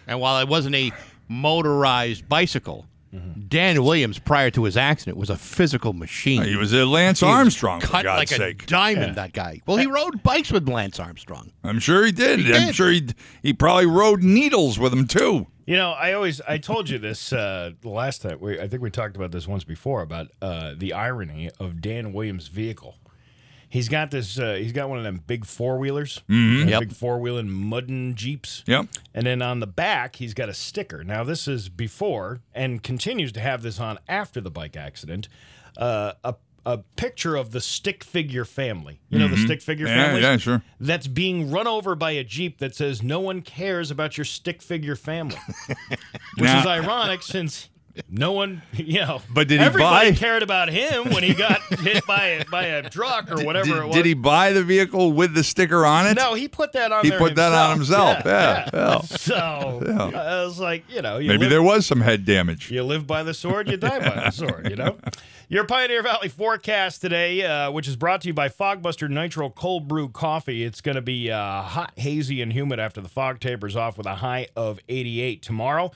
And while it wasn't a motorized bicycle, Mm-hmm. Dan Williams, prior to his accident, was a physical machine. he was a Lance He was Armstrong, for cut God's like sake. a diamond. That guy. Well, he rode bikes with Lance Armstrong. I'm sure he did. He I'm did. sure he he probably rode needles with him too. You know, I always I told you this uh, the last time. We, I think we talked about this once before about uh, the irony of Dan Williams' vehicle. He's got this. Uh, he's got one of them big four wheelers, Mhm. Yep. big four wheeling muddin jeeps. Yep. And then on the back, he's got a sticker. Now this is before and continues to have this on after the bike accident. Uh, a a picture of the stick figure family. You know the stick figure Mm-hmm. Yeah, family. yeah, sure. That's being run over by a jeep that says no one cares about your stick figure family. Which Now- is ironic since No one, you know. But did he everybody buy- cared about him when he got hit by a, by a truck or whatever Did, it was. did he buy the vehicle with the sticker on it? No, he put that on. He put that on himself. Yeah, yeah. So Yeah. I was like, you know, you Maybe live, there was some head damage. you live by the sword, you die by the sword. You know. Your Pioneer Valley forecast today, uh, which is brought to you by Fogbuster Nitro Cold Brew Coffee. It's going to be uh, hot, hazy, and humid after the fog tapers off with a high of 88 tomorrow.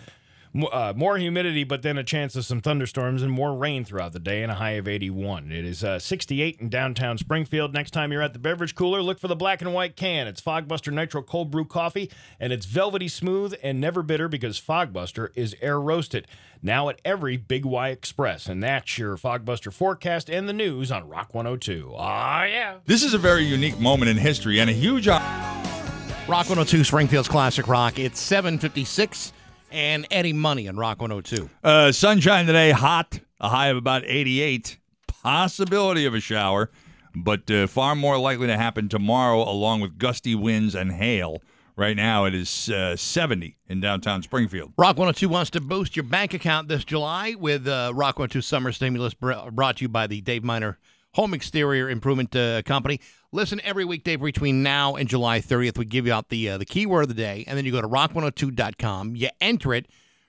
Mo- Uh, more humidity, but then a chance of some thunderstorms and more rain throughout the day, and a high of 81. It is uh, 68 in downtown Springfield. Next time you're at the beverage cooler, look for the black and white can. It's Fogbuster Nitro Cold Brew Coffee, and it's velvety smooth and never bitter because Fogbuster is air roasted. Now at every Big Y Express, and that's your Fogbuster forecast and the news on Rock 102. Ah, yeah. This is a very unique moment in history and a huge. Rock 102 Springfield's Classic Rock. It's 756 and Eddie Money on Rock 102. Uh, sunshine today, hot, a high of about 88. Possibility of a shower, but uh, far more likely to happen tomorrow, along with gusty winds and hail. Right now, it is uh, 70 in downtown Springfield. Rock 102 wants to boost your bank account this July with uh, Rock 102 Summer Stimulus br- brought to you by the Dave Miner Home Exterior Improvement uh, Company. Listen every weekday between now and July 30th. We give you out the uh, the keyword of the day, and then you go to rock102.com. You enter it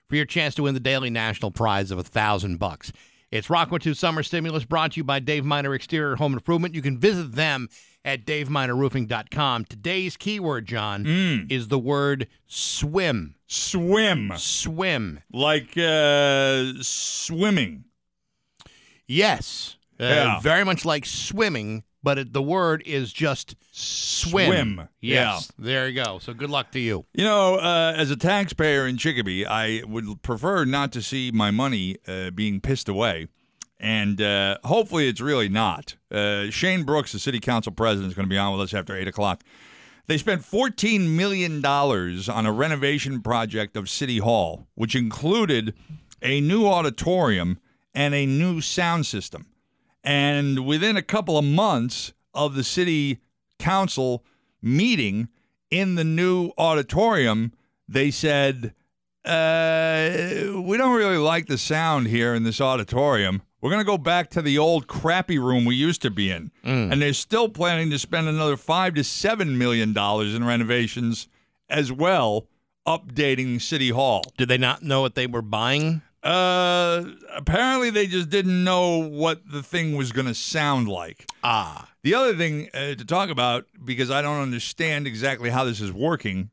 for your chance to win the daily national prize of a thousand bucks. It's Rock 102 Summer Stimulus brought to you by Dave Miner Exterior Home Improvement. You can visit them at daveminerroofing.com. Today's keyword, John, is the word swim. Swim. Swim. Like uh, swimming. Yes. Uh, Yeah. Very much like swimming, but it, the word is just swim. Swim. Yes. There you go. So good luck to you. You know, uh, as a taxpayer in Chicopee, I would prefer not to see my money uh, being pissed away. And uh, hopefully it's really not. Uh, Shane Brooks, the city council president, is going to be on with us after 8 o'clock. They spent $14 million on a renovation project of City Hall, which included a new auditorium and a new sound system. And within a couple of months of the city council meeting in the new auditorium, they said, uh, We don't really like the sound here in this auditorium. We're going to go back to the old crappy room we used to be in. And they're still planning to spend another five to seven million dollars in renovations as well, updating City Hall. Did they not know what they were buying? Uh, apparently they just didn't know what the thing was going to sound like. Ah. The other thing uh, to talk about, because I don't understand exactly how this is working,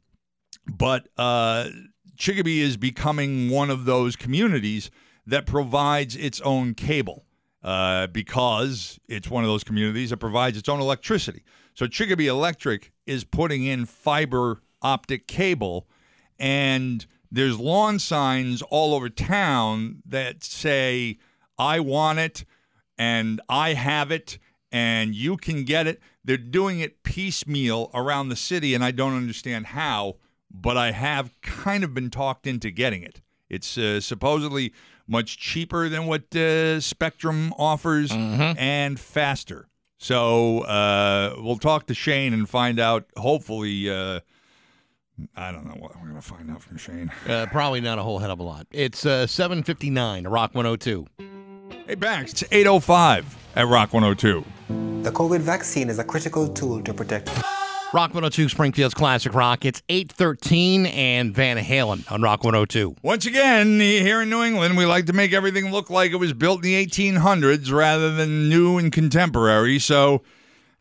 but uh, Chicopee is becoming one of those communities that provides its own cable uh, because it's one of those communities that provides its own electricity. So Chicopee Electric is putting in fiber optic cable, and there's lawn signs all over town that say, I want it and I have it and you can get it. They're doing it piecemeal around the city, and I don't understand how, but I have kind of been talked into getting it. It's uh, supposedly much cheaper than what uh, Spectrum offers and faster. So uh, we'll talk to Shane and find out, hopefully. I don't know what we're going to find out from Shane. Uh, probably not a whole head of a lot. It's uh, 759, Rock 102. Hey, Bax, it's 805 at Rock 102. The COVID vaccine is a critical tool to protect. Rock 102, Springfield's Classic Rock. It's 813 and Van Halen on Rock 102. Once again, here in New England, we like to make everything look like it was built in the 1800s rather than new and contemporary. So,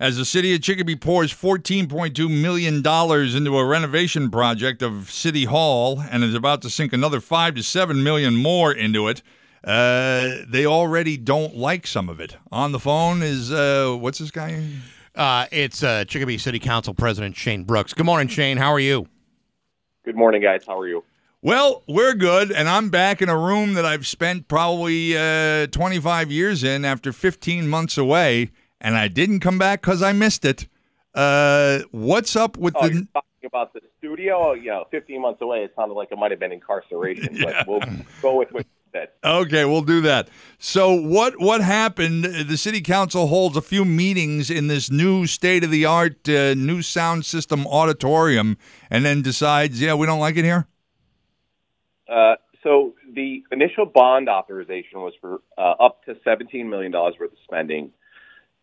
as the city of Chicopee pours $14.2 million into a renovation project of City Hall and is about to sink another 5 to 7 million more into it, uh, they already don't like some of it. On the phone is, uh, what's this guy? Uh, it's uh, Chicopee City Council President Shane Brooks. Good morning, Shane. How are you? Good morning, guys. How are you? Well, we're good, and I'm back in a room that I've spent probably uh, 25 years in after 15 months away, and I didn't come back because I missed it. Uh, what's up with Oh, the? you're talking about the studio? You know, 15 months away, it sounded like it might have been incarceration, but we'll go with what you. Okay, we'll do that. So what what happened? The city council holds a few meetings in this new state of the art uh, new sound system auditorium, and then decides, yeah, we don't like it here. Uh, so the initial bond authorization was for uh, up to $17 million worth of spending.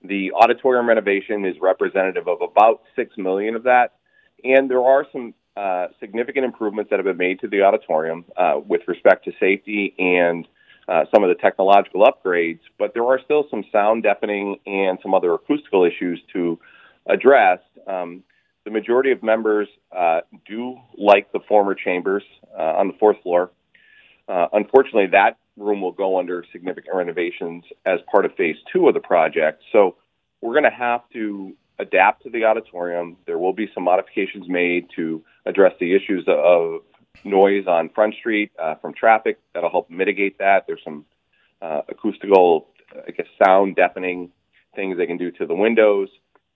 The auditorium renovation is representative of about 6 million of that. And there are some uh, significant improvements that have been made to the auditorium uh, with respect to safety and uh, some of the technological upgrades, but there are still some sound deafening and some other acoustical issues to address. Um, the majority of members uh, do like the former chambers uh, on the fourth floor. Uh, unfortunately, that room will go under significant renovations as part of phase two of the project. So we're going to have to adapt to the auditorium. There will be some modifications made to address the issues of noise on Front Street uh, from traffic that'll help mitigate that. There's some uh, acoustical, I guess, sound deafening things they can do to the windows.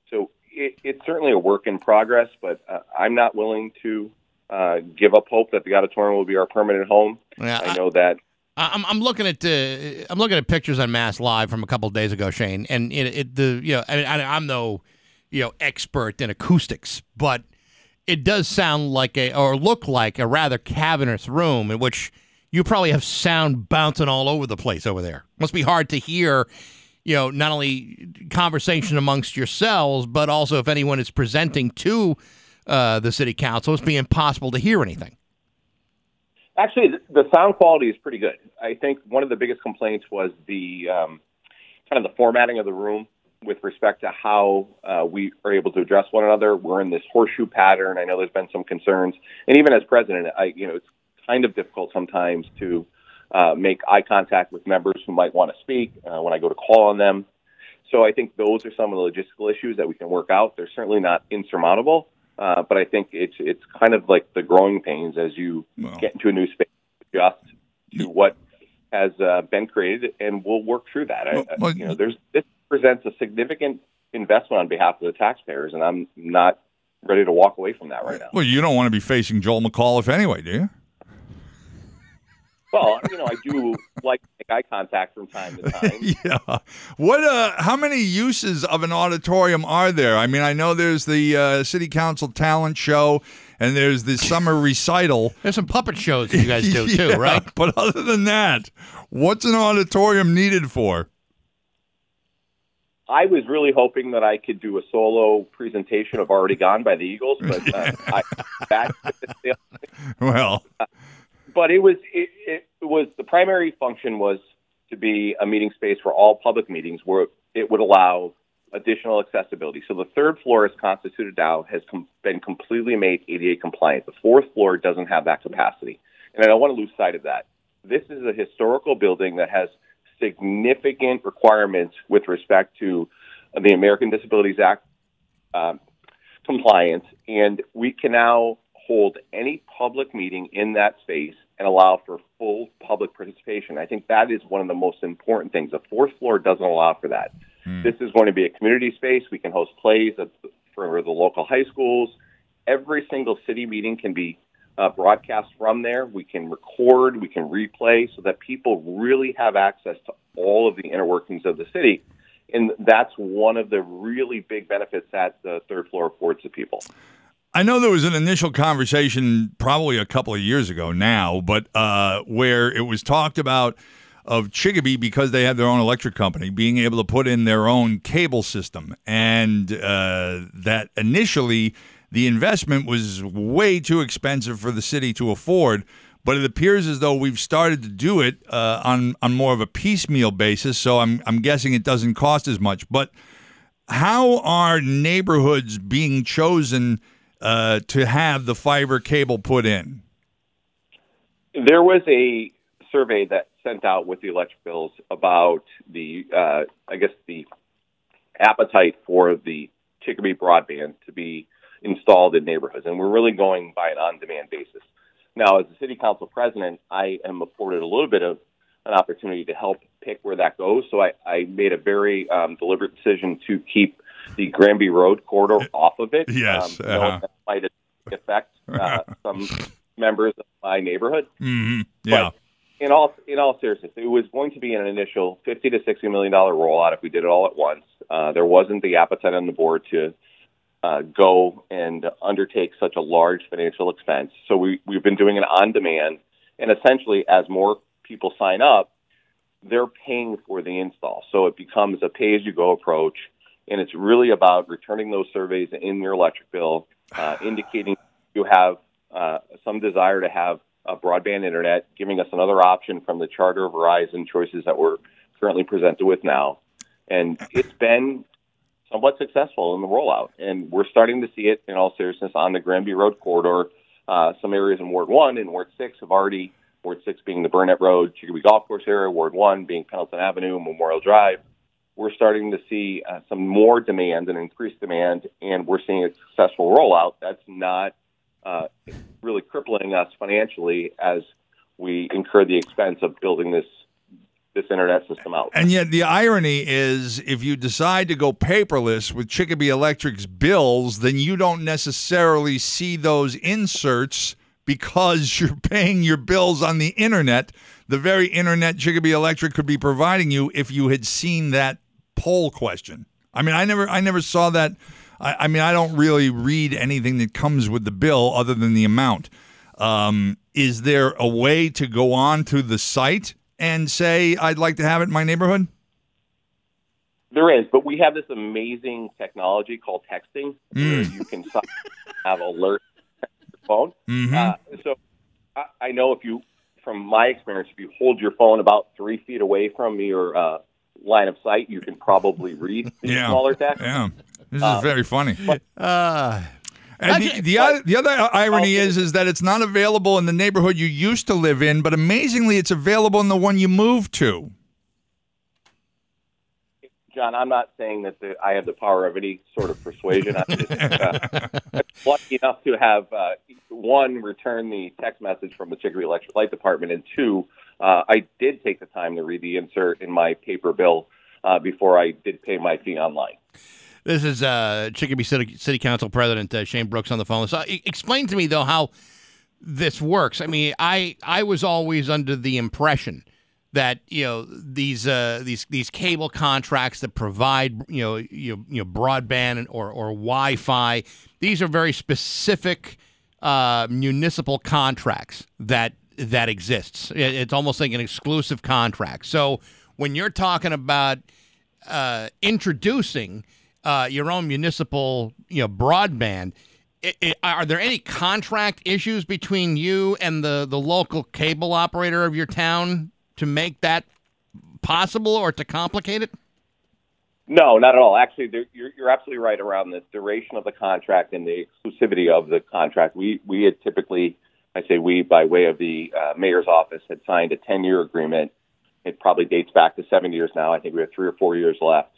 So it, it's certainly a work in progress, but uh, I'm not willing to uh, give up hope that the auditorium will be our permanent home. Yeah, I know that. I'm, I'm looking at uh, I'm looking at pictures on MassLive from a couple days ago, Shane, and it, it the you know I mean, I, I'm no you know expert in acoustics, but it does sound like a or look like a rather cavernous room in which you probably have sound bouncing all over the place over there. Must be hard to hear, you know, not only conversation amongst yourselves, but also if anyone is presenting to uh, the city council, it's be impossible to hear anything. Actually, the sound quality is pretty good. I think one of the biggest complaints was the um, kind of the formatting of the room with respect to how uh, we are able to address one another. We're in this horseshoe pattern. I know there's been some concerns, and even as president, I you know it's kind of difficult sometimes to uh, make eye contact with members who might want to speak uh, when I go to call on them. So I think those are some of the logistical issues that we can work out. They're certainly not insurmountable, uh, but I think it's it's kind of like the growing pains as you well. get into a new space, adjust to what has uh, been created, and we'll work through that. Well, I, well, you know, there's this presents a significant investment on behalf of the taxpayers, and I'm not ready to walk away from that right now. Well, you don't want to be facing Joel McAuliffe anyway, do you? Well, you know, I do like eye contact from time to time. yeah. What? Uh, how many uses of an auditorium are there? I mean, I know there's the uh, city council talent show, and there's the summer recital. There's some puppet shows that you guys do yeah, too, right? But other than that, what's an auditorium needed for? I was really hoping that I could do a solo presentation of "Already Gone" by the Eagles, but uh, I, that, well, uh, but it was it, it was the primary function was to be a meeting space for all public meetings where it would allow additional accessibility. So the third floor, is constituted now, has com- been completely made ADA compliant. The fourth floor doesn't have that capacity, and I don't want to lose sight of that. This is a historical building that has significant requirements with respect to the American Disabilities Act um, compliance, and we can now hold any public meeting in that space and allow for full public participation. I think that is one of the most important things. The fourth floor doesn't allow for that. Hmm. This is going to be a community space. We can host plays for the local high schools. Every single city meeting can be uh, broadcast from there. We can record, we can replay so that people really have access to all of the inner workings of the city. And that's one of the really big benefits that the third floor affords to people. I know there was an initial conversation probably a couple of years ago now, but uh, where it was talked about of Chicopee because they had their own electric company being able to put in their own cable system, and uh, that initially the investment was way too expensive for the city to afford, but it appears as though we've started to do it uh, on on more of a piecemeal basis. So I'm I'm guessing it doesn't cost as much. But how are neighborhoods being chosen uh, to have the fiber cable put in? There was a survey that sent out with the electric bills about the uh, I guess the appetite for the Chicopee broadband to be installed in neighborhoods. And we're really going by an on demand basis. Now, as a city council president, I am afforded a little bit of an opportunity to help pick where that goes. So I, I made a very um, deliberate decision to keep the Granby Road corridor off of it. Yes. Um, uh-huh. that might affect uh, some members of my neighborhood. Mm-hmm. Yeah. But in all in all seriousness, it was going to be an initial fifty to sixty million dollar rollout if we did it all at once. Uh, there wasn't the appetite on the board to uh, go and undertake such a large financial expense. So we, we've been doing it on demand. And essentially, as more people sign up, they're paying for the install. So it becomes a pay as you go approach. And it's really about returning those surveys in your electric bill, uh, indicating you have uh, some desire to have a broadband internet, giving us another option from the Charter Verizon choices that we're currently presented with now. And it's been somewhat successful in the rollout. And we're starting to see it in all seriousness on the Granby Road corridor. Uh, some areas in Ward 1 and Ward 6 have already, Ward 6 being the Burnett Road, Chicopee Golf Course area, Ward 1 being Pendleton Avenue, Memorial Drive. We're starting to see uh, some more demand and increased demand, and we're seeing a successful rollout. That's not uh, really crippling us financially as we incur the expense of building this this internet system out. And yet, the irony is, if you decide to go paperless with Chicopee Electric's bills, then you don't necessarily see those inserts because you're paying your bills on the internet, the very internet Chicopee Electric could be providing you if you had seen that poll question. I mean, I never, I never saw that. I, I mean, I don't really read anything that comes with the bill other than the amount. Um, is there a way to go on to the site and say, I'd like to have it in my neighborhood? There is, but we have this amazing technology called texting mm. where you can have alerts on your phone. Mm-hmm. Uh, so I, I, know if you, from my experience, if you hold your phone about three feet away from your uh, line of sight, you can probably read the yeah. smaller text. Yeah, this is uh, very funny. But, uh, and the, the, other, the other irony is is that it's not available in the neighborhood you used to live in, but amazingly, it's available in the one you moved to. John, I'm not saying that the, I have the power of any sort of persuasion. I'm just uh, lucky enough to have uh, one return the text message from the Chicopee Electric Light Department, and two, uh, I did take the time to read the insert in my paper bill uh, before I did pay my fee online. This is uh, Chicopee City, City Council President uh, Shane Brooks on the phone. So, explain to me though how this works. I mean, I I was always under the impression that you know these uh, these these cable contracts that provide you know you you know broadband or or Wi-Fi. These are very specific uh, municipal contracts that that exists. It's almost like an exclusive contract. So when you're talking about uh, introducing uh, your own municipal, you know, broadband. It, it, are there any contract issues between you and the, the local cable operator of your town to make that possible or to complicate it? No, not at all. Actually, you're, you're absolutely right around the duration of the contract and the exclusivity of the contract. We we had typically, I say we by way of the uh, mayor's office, had signed a 10 year agreement. It probably dates back to seven years now. I think we have three or four years left.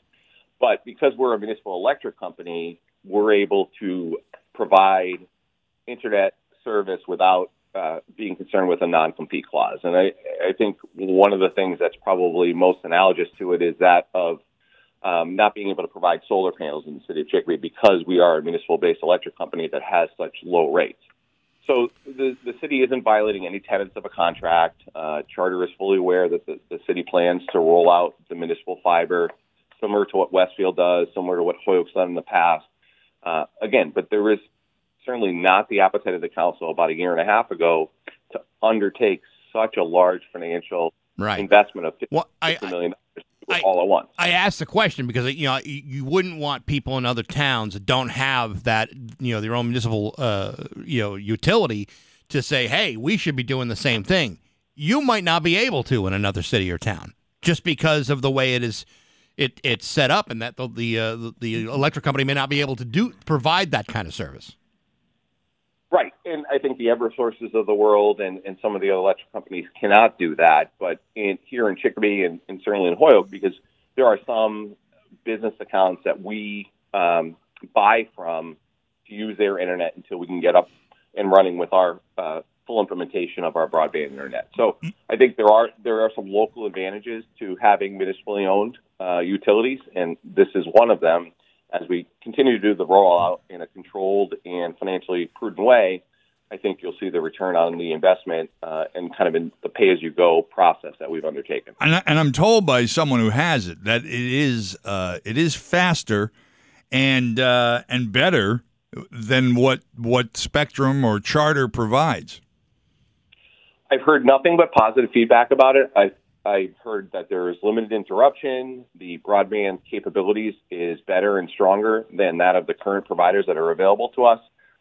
But because we're a municipal electric company, we're able to provide internet service without uh, being concerned with a non-compete clause. And I, I think one of the things that's probably most analogous to it is that of um, not being able to provide solar panels in the city of Chicopee because we are a municipal-based electric company that has such low rates. So the, the city isn't violating any tenets of a contract. Uh, Charter is fully aware that the, the city plans to roll out the municipal fiber similar to what Westfield does, similar to what Holyoke's done in the past. Uh, again, but there is certainly not the appetite of the council about a year and a half ago to undertake such a large financial right. investment of $50 well, I, million I, all at once. I asked the question because you know you wouldn't want people in other towns that don't have that you know their own municipal uh, you know utility to say, hey, we should be doing the same thing. You might not be able to in another city or town just because of the way it is it it's set up, and that the the, uh, the electric company may not be able to do provide that kind of service. Right, and I think the EverSources of the world and, and some of the other electric companies cannot do that. But in, here in Chicopee and, and certainly in Holyoke, because there are some business accounts that we um, buy from to use their internet until we can get up and running with our uh, full implementation of our broadband internet. So I think there are there are some local advantages to having municipally owned uh, utilities, and this is one of them. As we continue to do the rollout in a controlled and financially prudent way, I think you'll see the return on the investment uh, and kind of in the pay-as-you-go process that we've undertaken. And, I, am told by someone who has it that it is uh, it is faster and uh, and better than what what Spectrum or Charter provides. I've heard nothing but positive feedback about it. I I've heard that there is limited interruption. The broadband capabilities is better and stronger than that of the current providers that are available to us.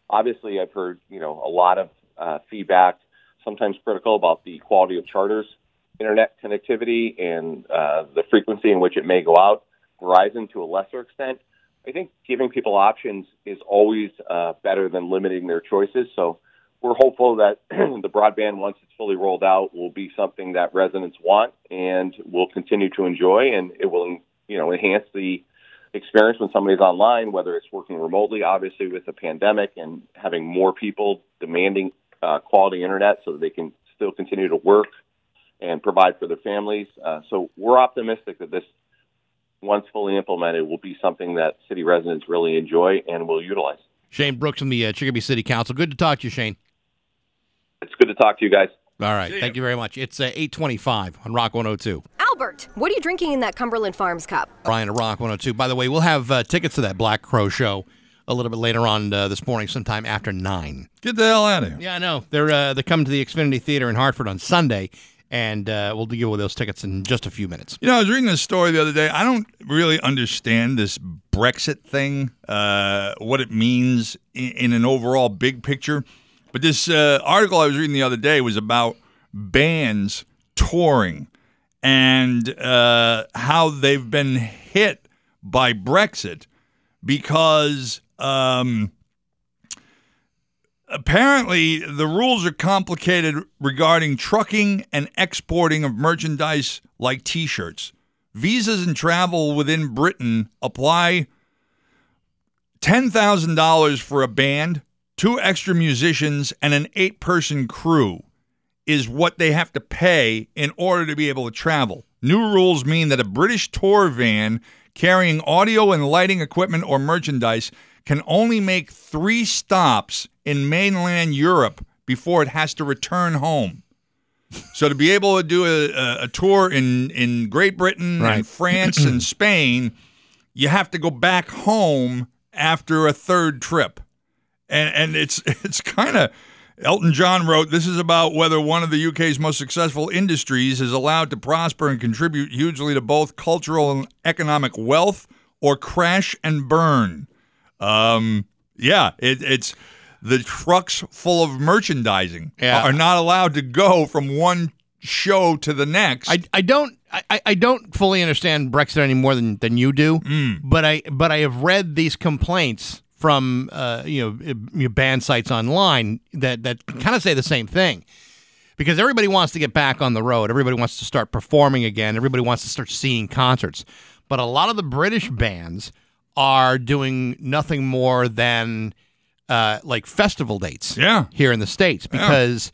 Obviously, I've heard you know a lot of uh, feedback, sometimes critical about the quality of charters, internet connectivity, and uh, the frequency in which it may go out. Verizon, to a lesser extent, I think giving people options is always uh, better than limiting their choices. So we're hopeful that the broadband, once it's fully rolled out, will be something that residents want and will continue to enjoy, and it will, you know, enhance the experience when somebody's online, whether it's working remotely, obviously with the pandemic and having more people demanding uh, quality internet so that they can still continue to work and provide for their families. Uh, so we're optimistic that this, once fully implemented, will be something that city residents really enjoy and will utilize. Shane Brooks from the uh, Chicopee City Council. Good to talk to you, Shane. It's good to talk to you guys. All right. Thank you very much. It's uh, 825 on Rock 102. Albert, what are you drinking in that Cumberland Farms cup? Brian at Rock 102. By the way, we'll have uh, tickets to that Black Crowes show a little bit later on uh, this morning, sometime after 9. Get the hell out of here. Yeah, I know. They're, uh, they're coming to the Xfinity Theater in Hartford on Sunday, and uh, we'll deal with those tickets in just a few minutes. You know, I was reading this story the other day. I don't really understand this Brexit thing, uh, what it means in, in, an overall big picture. But this uh, article I was reading the other day was about bands touring and uh, how they've been hit by Brexit because um, apparently the rules are complicated regarding trucking and exporting of merchandise like t shirts. Visas and travel within Britain apply $10,000 for a band, two extra musicians, and an eight person crew is what they have to pay in order to be able to travel. New rules mean that a British tour van carrying audio and lighting equipment or merchandise can only make three stops in mainland Europe before it has to return home. So to be able to do a, a tour in, in Great Britain Right. and France and Spain, you have to go back home after a third trip. And and it's it's kind of Elton John wrote, This is about whether one of the UK's most successful industries is allowed to prosper and contribute hugely to both cultural and economic wealth or crash and burn. Um, yeah, it, it's the trucks full of merchandising Yeah. are not allowed to go from one show to the next. I, I don't I, I don't fully understand Brexit any more than, than you do, but I but I have read these complaints from uh, you know uh, you know, band sites online that that kind of say the same thing. Because everybody wants to get back on the road, everybody wants to start performing again, everybody wants to start seeing concerts, but a lot of the British bands are doing nothing more than uh, like festival dates Yeah. here in the states. Because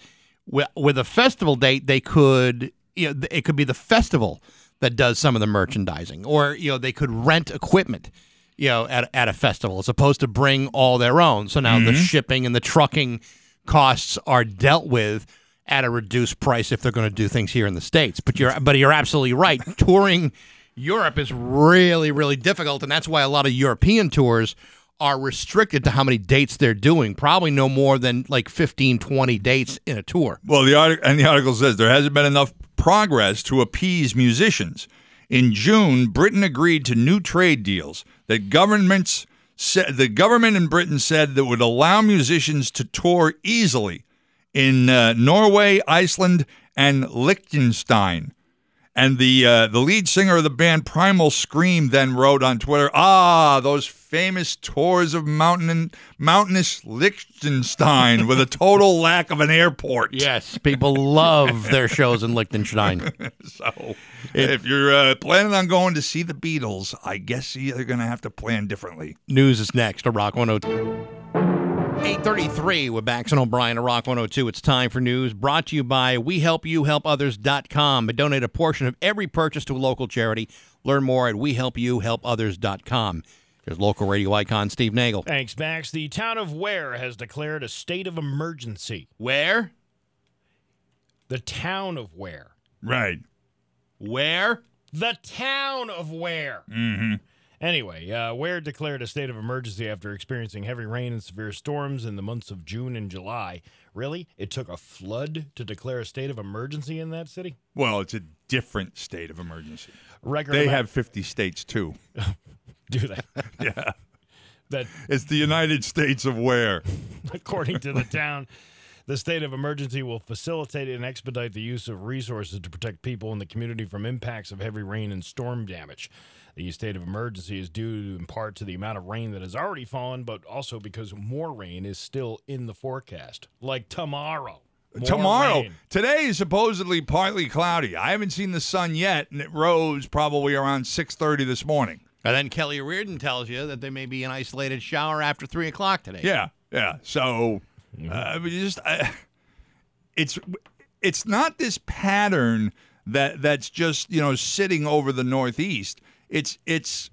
wi- with a festival date they could you know it could be the festival that does some of the merchandising. Or you know they could rent equipment you know at, at a festival as opposed to bring all their own. So now the mm-hmm. shipping and the trucking costs are dealt with at a reduced price if they're going to do things here in the states. But you're but you're absolutely right. Touring Europe is really really difficult and that's why a lot of European tours are restricted to how many dates they're doing probably no more than like 15 20 dates in a tour. Well, the article and the article says there hasn't been enough progress to appease musicians. In June, Britain agreed to new trade deals that governments the government in Britain said that would allow musicians to tour easily in uh, Norway, Iceland, and Liechtenstein. And the uh, the lead singer of the band Primal Scream then wrote on Twitter, "Ah, those famous tours of mountain mountainous Liechtenstein with a total lack of an airport." yes people love their shows in Liechtenstein So, if you're uh, planning on going to see the Beatles, I guess you're going to have to plan differently. News is next. A Rock 102. 833 with Bax and O'Brien, a Rock 102. It's time for news brought to you by WeHelpYouHelpOthers.com. Donate a portion of every purchase to a local charity. Learn more at WeHelpYouHelpOthers.com. There's local radio icon Steve Nagel. Thanks, Bax. The town of Ware has declared a state of emergency. Where? The town of Ware. Right. Where? The town of Ware. Mm-hmm. Anyway, uh, Ware declared a state of emergency after experiencing heavy rain and severe storms in the months of June and July. Really? It took a flood to declare a state of emergency in that city? Well, it's a different state of emergency. Record they amount- have 50 states too. Do they? yeah. That It's the United States of Ware. According to the town, the state of emergency will facilitate and expedite the use of resources to protect people in the community from impacts of heavy rain and storm damage. The state of emergency is due in part to the amount of rain that has already fallen, but also because more rain is still in the forecast, like tomorrow. More Tomorrow. rain. Today is supposedly partly cloudy. I haven't seen the sun yet, and it rose probably around 6:30 this morning. And then Kelly Reardon tells you that there may be an isolated shower after three o'clock today. Yeah, yeah. So, uh, I mean, just uh, it's it's not this pattern that that's just you know sitting over the Northeast. It's it's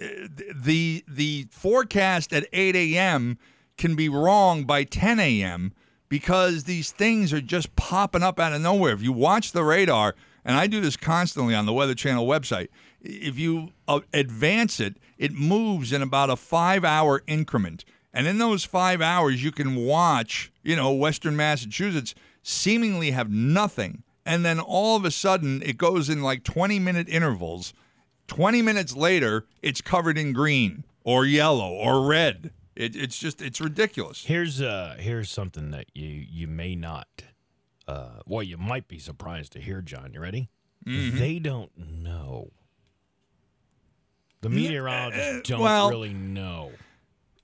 uh, the the forecast at 8 a.m. can be wrong by 10 a.m. because these things are just popping up out of nowhere. If you watch the radar, and I do this constantly on the Weather Channel website, if you uh, advance it, it moves in about a five hour increment. And in those five hours, you can watch, you know, Western Massachusetts seemingly have nothing. And then all of a sudden, it goes in like 20 minute intervals. 20 minutes later, it's covered in green or yellow or red. It, it's just, it's ridiculous. Here's uh here's something that you you may not uh well you might be surprised to hear, John. You ready? Mhm. They don't know. The meteorologists don't well- really know.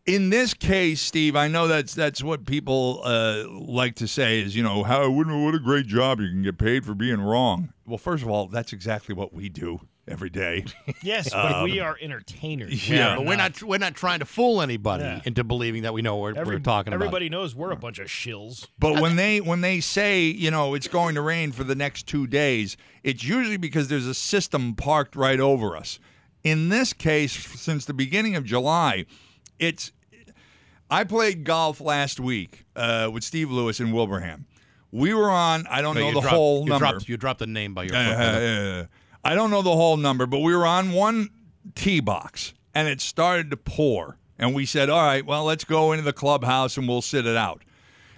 in this case, Steve, I know that's that's what people uh, like to say is you know how what a great job you can get paid for being wrong. Well, first of all, that's exactly what we do every day. Yes, but we Um, are entertainers. yeah. but we're not we're not trying to fool anybody Yeah. into believing that we know what Every- we're talking about. Everybody knows we're a bunch of shills. But when they when they say you know it's going to rain for the next two days, it's usually because there's a system parked right over us. In this case, since the beginning of July, it's. I played golf last week uh, with Steve Lewis in Wilbraham. We were on. I don't No, know the dropped- whole you number. Dropped, you dropped the name by your Uh, foot. uh, uh, I don't know the whole number, but we were on one tee box and it started to pour. And we said, all right, well, let's go into the clubhouse and we'll sit it out.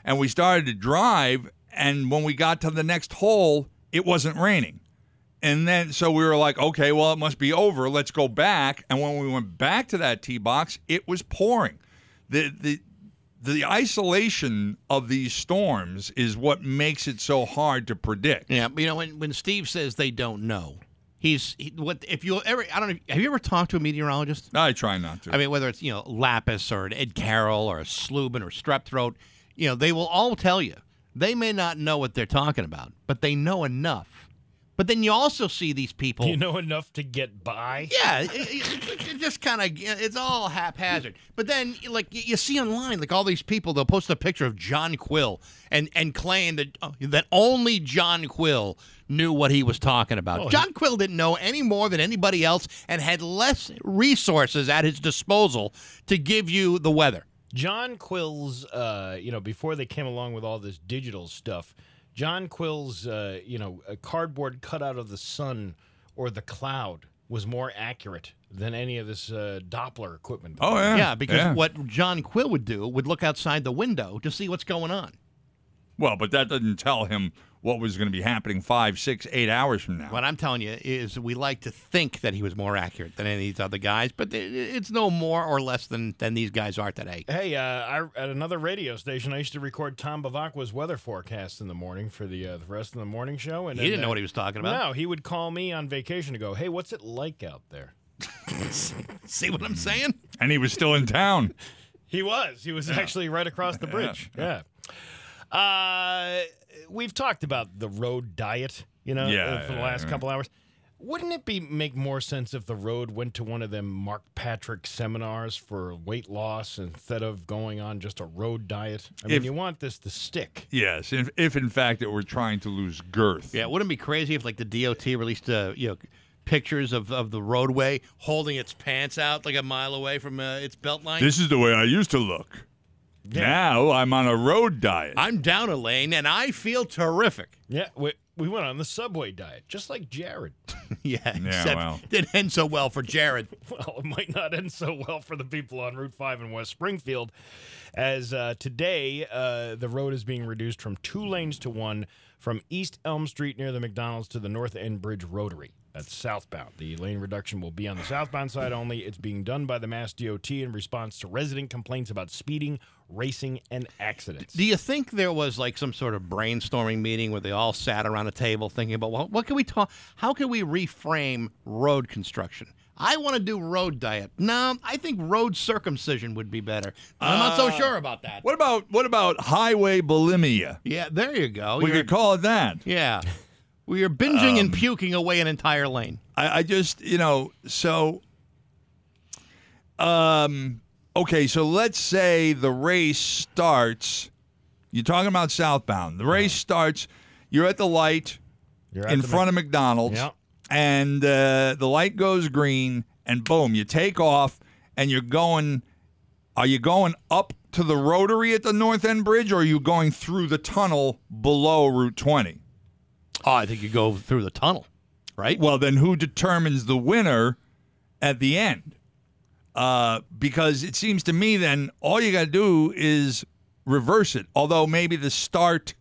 And we started to drive. And when we got to the next hole, it wasn't raining. And then, so we were like, okay, well, it must be over. Let's go back. And when we went back to that tee box, it was pouring. The, the, the isolation of these storms is what makes it so hard to predict. Yeah, you know when when Steve says they don't know, he's he, what if you ever I don't know have you ever talked to a meteorologist? I try not to. I mean whether it's you know Lapis or an Ed Carroll or a Slubin or strep throat, you know they will all tell you they may not know what they're talking about, but they know enough. But then you also see these people. You know enough to get by. Yeah, it, it- it just kind of it's all haphazard. But then, like you see online, like all these people, they'll post a picture of John Quill and and claim that uh, that only John Quill knew what he was talking about. Oh, John Quill didn't know any more than anybody else and had less resources at his disposal to give you the weather. John Quill's, uh, you know, before they came along with all this digital stuff, John Quill's, uh, you know, a cardboard cutout of the sun or the cloud was more accurate than any of this uh, Doppler equipment. Oh, yeah. Yeah, because Yeah. what John Quill would do would look outside the window to see what's going on. Well, but that doesn't tell him what was going to be happening five, six, eight hours from now. What I'm telling you is we like to think that he was more accurate than any of these other guys, but it's no more or less than, than these guys are today. Hey, uh, I, at another radio station, I used to record Tom Bavacqua's weather forecast in the morning for the uh, the rest of the morning show. And He then, didn't know uh, what he was talking about. No, he would call me on vacation to go, "Hey, what's it like out there?" See what I'm saying? And he was still in town. He was. He was actually right across the bridge. Yeah. Uh, we've talked about the road diet, you know, Yeah, for the yeah, last yeah. couple hours. Wouldn't it be make more sense if the road went to one of them Mark Patrick seminars for weight loss instead of going on just a road diet? I mean, you want this to stick. Yes, if, if in fact it were trying to lose girth. Yeah, wouldn't it be crazy if like the DOT released uh, you know pictures of, of the roadway holding its pants out like a mile away from uh, its belt line? This is the way I used to look. Now I'm on a road diet. I'm down a lane and I feel terrific. Yeah, we, we went on the Subway diet, just like Jared. yeah, Yeah, except well. didn't end so well for Jared. Well, it might not end so well for the people on Route 5 in West Springfield, as uh, today uh, the road is being reduced from two lanes to one from East Elm Street near the McDonald's to the North End Bridge Rotary. That's southbound. The lane reduction will be on the southbound side only. It's being done by the Mass DOT in response to resident complaints about speeding, racing, and accidents. Do you think there was like some sort of brainstorming meeting where they all sat around a table thinking about well, what can we talk? How can we reframe road construction? I want to do road diet. No, I think road circumcision would be better. I'm not so Uh, sure about that. What about what about highway bulimia? Yeah, there you go. We You're- could call it that. yeah. We are binging and Um, puking away an entire lane. I, I just, you know, so, um, okay, so let's say the race starts. You're talking about southbound. The race starts. You're at the light You're at in the front of McDonald's, Yep. and uh, the light goes green, and boom, you take off, and you're going. Are you going up to the rotary at the North End Bridge, or are you going through the tunnel below Route 20? Oh, I think you go through the tunnel, right? Well, then who determines the winner at the end? Uh, because it seems to me then all you got to do is reverse it. Although maybe the start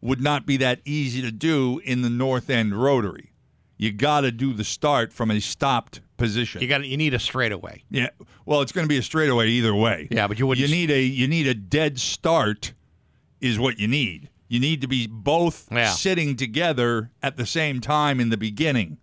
would not be that easy to do in the North End Rotary. You got to do the start from a stopped position. You got you need a straightaway. Yeah. Well, it's going to be a straightaway either way. Yeah, but you would You need a you need a dead start is what you need. You need to be both Yeah. sitting together at the same time in the beginning.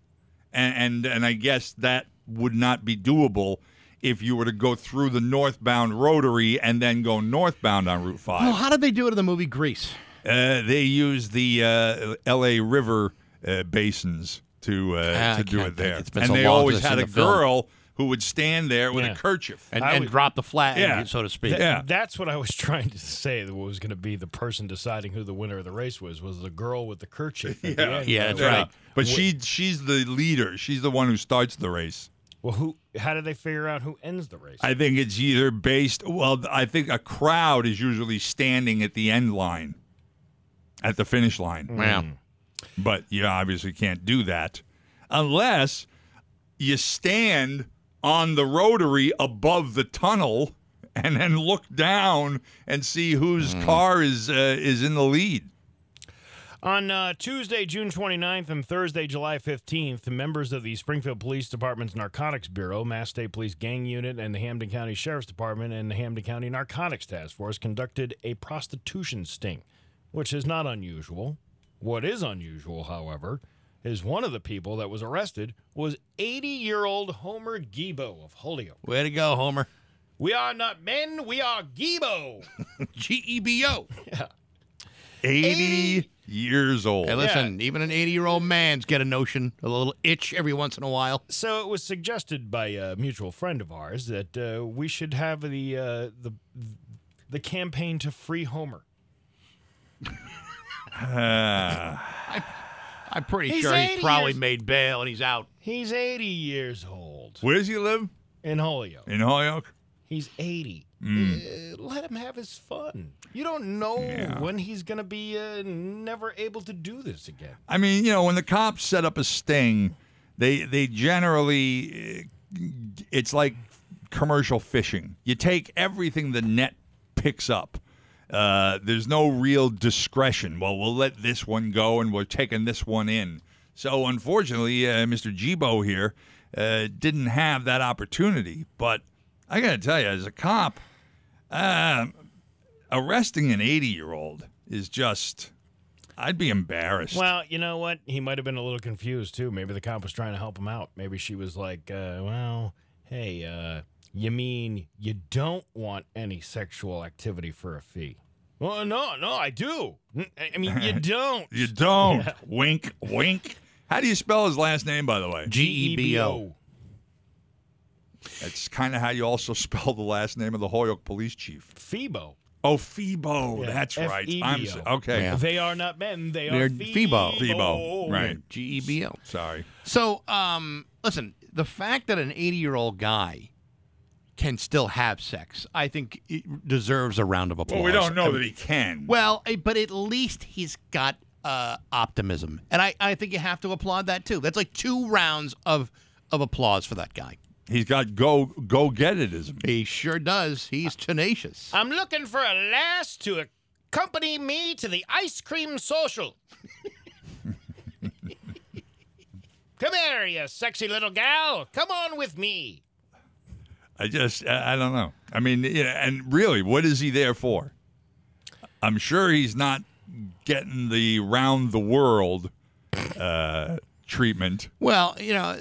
And, and and I guess that would not be doable if you were to go through the northbound rotary and then go northbound on Route 5. Well, how did they do it in the movie Grease? Uh, they use the uh, L.A. River uh, basins to uh, Ah, to do it there. It's been and so they always had a seen film. girl who would stand there with Yeah. a kerchief. And, and would- drop the flag, Yeah. so to speak. Th- Yeah. That's what I was trying to say. That was going to be the person deciding who the winner of the race was was the girl with the kerchief. At the Yeah. Yeah, that's Yeah. right. But Wh- she she's the leader. She's the one who starts the race. Well, who? How do they figure out who ends the race? I think it's either based. Well, I think a crowd is usually standing at the end line, at the finish line. Yeah. But you obviously can't do that unless you stand on the rotary above the tunnel and then look down and see whose car is uh, is in the lead. On uh, Tuesday, June 29th and Thursday, July 15th, members of the Springfield Police Department's Narcotics Bureau, Mass State Police Gang Unit, and the Hampden County Sheriff's Department and the Hampden County Narcotics Task Force conducted a prostitution sting, which is not unusual. What is unusual, however, is one of the people that was arrested was 80 year old Homer Gebo of Holyoke. Way to go, Homer. We are not men, we are Gebo. G E B O. yeah. 80, years old. Hey, listen, even an 80 year old man's get a notion, a little itch every once in a while. So it was suggested by a mutual friend of ours that uh, we should have the uh, the the campaign to free Homer. Ah. I'm pretty He's sure he's probably years- made bail and he's out. He's 80 years old Where does he live? in Holyoke. In Holyoke. He's 80. Mm. Uh, let him have his fun. You don't know when he's going to be uh, never able to do this again. I mean, you know, when the cops set up a sting, they they generally uh, it's like commercial fishing. You take everything the net picks up. Uh, there's no real discretion. Well, we'll let this one go, and we're taking this one in. So, unfortunately, uh, Mr. Gebo here uh, didn't have that opportunity. But I got to tell you, as a cop, um, arresting an 80 year old is just. I'd be embarrassed. Well, you know what? He might have been a little confused too. Maybe the cop was trying to help him out. Maybe she was like, uh, "Well, hey, uh, you mean you don't want any sexual activity for a fee?" Well, no, no, I do. I mean, you don't. You don't. Wink, wink. How do you spell his last name, by the way? G E B O. That's kind of how you also spell the last name of the Holyoke police chief. Febo. Oh, Febo. Yeah, That's right. I'm s- F-E-B-O. okay. Yeah. They are not men. They They're are Febo. Febo. Right. G E B O. Sorry. So, um, listen, the fact that an 80 year old guy can still have sex, I think it deserves a round of applause. Well, we don't know I that he can. Well, eh, but at least he's got uh, optimism, and I, I think you have to applaud that too. That's like two rounds of of applause for that guy. He's got go go get itism. He sure does. He's tenacious. I'm looking for a lass to accompany me to the ice cream social. Come here, you sexy little gal. Come on with me. I just I I don't know. I mean, yeah, and really, what is he there for? I'm sure he's not getting the round the world uh, treatment. Well, you know,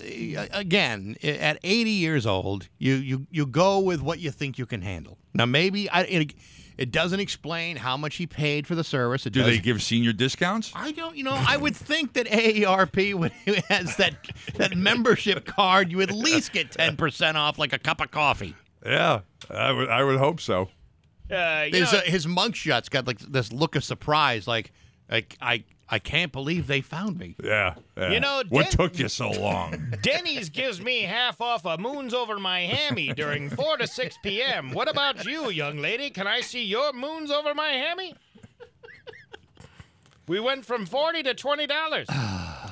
again, at 80 years old, you you you go with what you think you can handle. Now, maybe I. It, it doesn't explain how much he paid for the service. It Do they doesn't- give senior discounts? I don't, you know, I would think that AARP when it has that that membership card, you at least get ten percent off, like a cup of coffee. Yeah, I would I would hope so. Uh, you know, a, his mugshot's got like this look of surprise, like like I I can't believe they found me. Yeah. yeah. You know, what took you so long? Denny's gives me half off a moons over my hammy during 4 to 6 p.m. What about you, young lady? Can I see your moons over my hammy? We went from 40 to $20.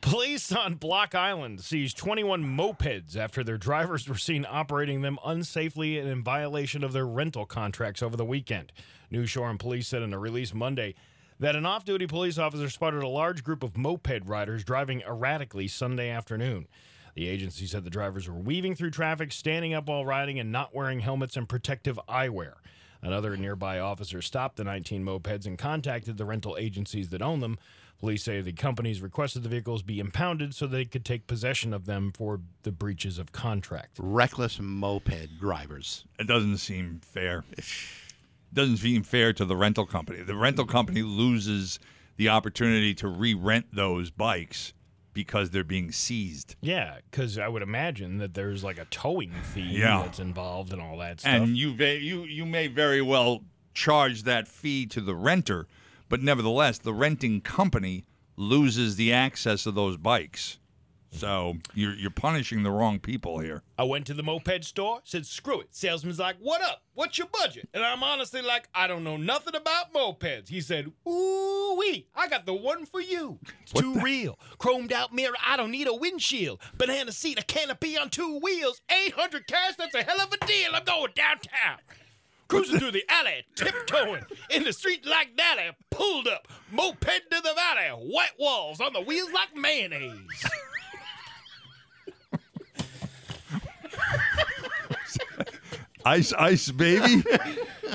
Police on Block Island seized 21 mopeds after their drivers were seen operating them unsafely and in violation of their rental contracts over the weekend. New Shoreham police said in a release Monday that an off duty police officer spotted a large group of moped riders driving erratically Sunday afternoon. The agency said the drivers were weaving through traffic, standing up while riding, and not wearing helmets and protective eyewear. Another nearby officer stopped the 19 mopeds and contacted the rental agencies that own them. Police say the companies requested the vehicles be impounded so they could take possession of them for the breaches of contract. Reckless moped drivers. It doesn't seem fair. Doesn't seem fair to the rental company. The rental company loses the opportunity to re-rent those bikes because they're being seized. Yeah, because I would imagine that there's like a towing fee Yeah. that's involved and all that stuff. And you ve- you you may very well charge that fee to the renter, but nevertheless, the renting company loses the access of those bikes. So you're you're punishing the wrong people here. I went to the moped store, said, screw it. Salesman's like, what up? What's your budget? And I'm honestly like, I don't know nothing about mopeds. He said, ooh wee, I got the one for you. It's too real. Chromed out mirror, I don't need a windshield. Banana seat, a canopy on two wheels. 800 cash, that's a hell of a deal. I'm going downtown. Cruising through the alley, tiptoeing in the street like Dally, pulled up, moped to the valley, white walls on the wheels like mayonnaise. Ice ice baby.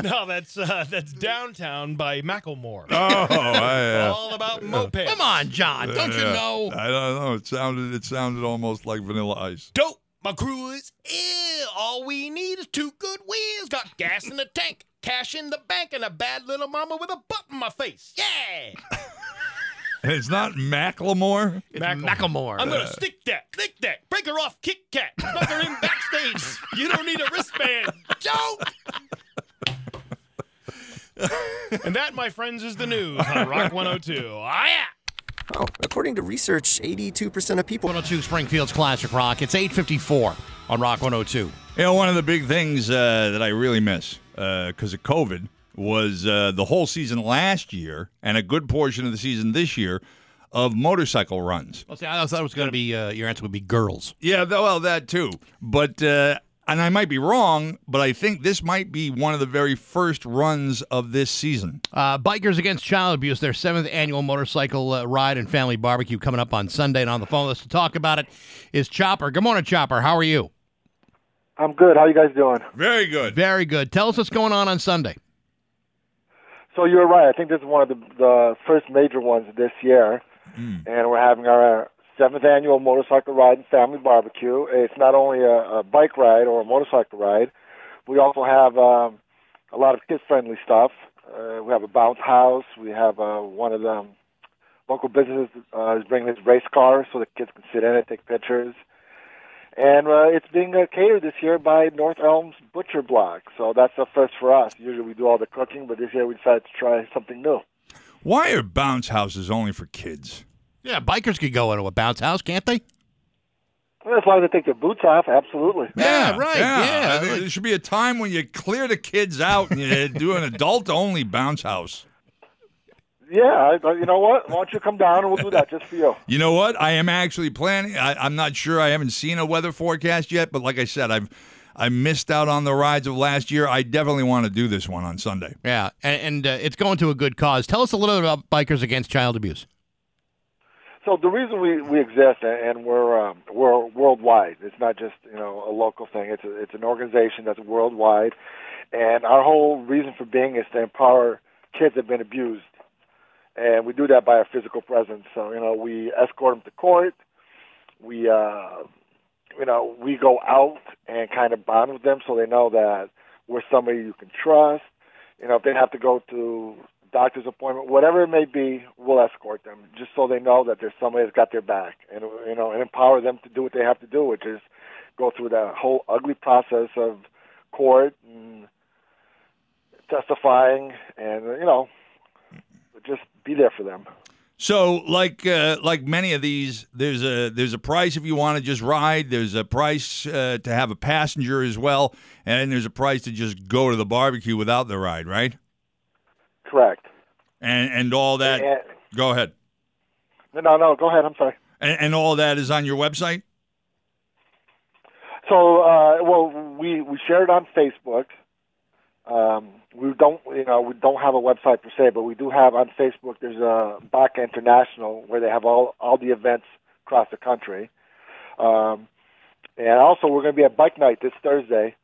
No, that's uh, that's downtown by Macklemore. Oh, I, uh, all about mopeds. Come on, John. Don't you know? I don't know. It sounded it sounded almost like Vanilla Ice. Dope. My crew is ill. All we need is two good wheels. Got gas in the tank, cash in the bank, and a bad little mama with a butt in my face. Yeah. And it's not Macklemore. It's Macklemore. I'm gonna stick that, lick that, break her off, kick cat, knock her in backstage. You don't need a wristband. Joke. and that, my friends, is the news on Rock 102. Ah, yeah. Oh, according to research, 82% of people. 102 Springfield's Classic Rock. It's 854 on Rock 102. You know, one of the big things uh, that I really miss because of COVID was uh, the whole season last year and a good portion of the season this year of motorcycle runs. Well, see, I thought it was going to be uh, your answer would be girls. Yeah, well, that too. But uh, and I might be wrong, but I think this might be one of the very first runs of this season. Uh, Bikers Against Child Abuse, their seventh annual motorcycle uh, ride and family barbecue coming up on Sunday. And on the phone with us to talk about it is Chopper. Good morning, Chopper. How are you? I'm good. How you guys doing? Very good. Very good. Tell us what's going on on Sunday. So you're right. I think this is one of the, the first major ones this year, and we're having our seventh annual motorcycle ride and family barbecue. It's not only a, a bike ride or a motorcycle ride. We also have um, a lot of kid-friendly stuff. Uh, we have a bounce house. We have uh, one of the local businesses uh, is bringing his race car so the kids can sit in it, take pictures. And uh, it's being uh, catered this year by North Elms Butcher Block. So that's a first for us. Usually we do all the cooking, but this year we decided to try something new. Why are bounce houses only for kids? Yeah, bikers could go into a bounce house, can't they? Well, as long as they take their boots off, absolutely. Yeah, right, yeah, I think there should be a time when you clear the kids out and you do an adult-only bounce house. Yeah, you know what? Why don't you come down and we'll do that just for you? You know what? I am actually planning. I, I'm not sure. I haven't seen a weather forecast yet, but like I said, I've I missed out on the rides of last year. I definitely want to do this one on Sunday. Yeah, and, and uh, it's going to a good cause. Tell us a little bit about Bikers Against Child Abuse. So the reason we, we exist and we're um, we're worldwide. It's not just you know a local thing. It's a, it's an organization that's worldwide, and our whole reason for being is to empower kids that have been abused, and we do that by our physical presence. So you know we escort them to court. We uh, you know we go out and kind of bond with them so they know that we're somebody you can trust. You know if they have to go to doctor's appointment, whatever it may be, we'll escort them just so they know that there's somebody that's got their back, and you know, and empower them to do what they have to do, which is go through that whole ugly process of court and testifying, and you know, just be there for them. So, like uh, like many of these, there's a there's a price if you want to just ride. There's a price uh, to have a passenger as well, and there's a price to just go to the barbecue without the ride, right? Correct. And and all that. And, go ahead. No, no, no. go ahead. I'm sorry. And, and all that is on your website. So, uh, well, we we share it on Facebook. Um, we don't, you know, we don't have a website per se, but we do have on Facebook. There's a BACA International where they have all all the events across the country. Um, and also, we're going to be at Bike Night this Thursday.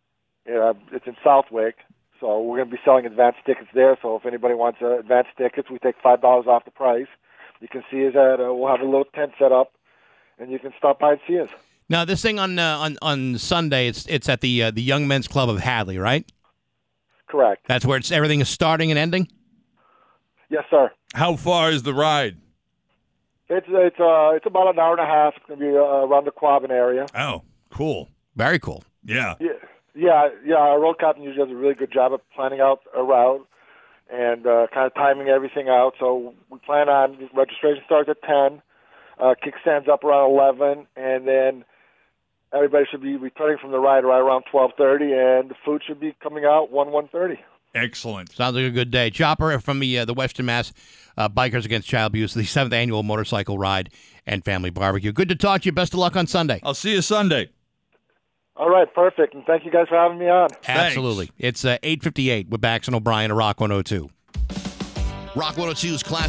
Uh, it's in Southwick, so we're going to be selling advance tickets there. So if anybody wants uh, advance tickets, we take five dollars off the price. You can see us at. Uh, we'll have a little tent set up, and you can stop by and see us. Now, this thing on uh, on on Sunday, it's it's at the uh, the Young Men's Club of Hadley, right? Correct. That's where it's everything is starting and ending. Yes, sir. How far is the ride? It's it's uh it's about an hour and a half. It's going to be uh, around the Quabbin area. Oh, cool. Very cool. Yeah. Yeah, yeah, yeah. Our road captain usually does a really good job of planning out a route and uh, kind of timing everything out. So we plan on registration starts at ten, uh, kickstands up around eleven, and then everybody should be returning from the ride right around twelve thirty, and the food should be coming out one one thirty. Excellent. Sounds like a good day. Chopper from the uh, the Western Mass uh, Bikers Against Child Abuse, the seventh annual motorcycle ride and family barbecue. Good to talk to you. Best of luck on Sunday. I'll see you Sunday. All right, perfect, and thank you guys for having me on. Absolutely. It's uh, eight fifty eight with Bax and O'Brien at Rock one hundred two. Rock 102's class.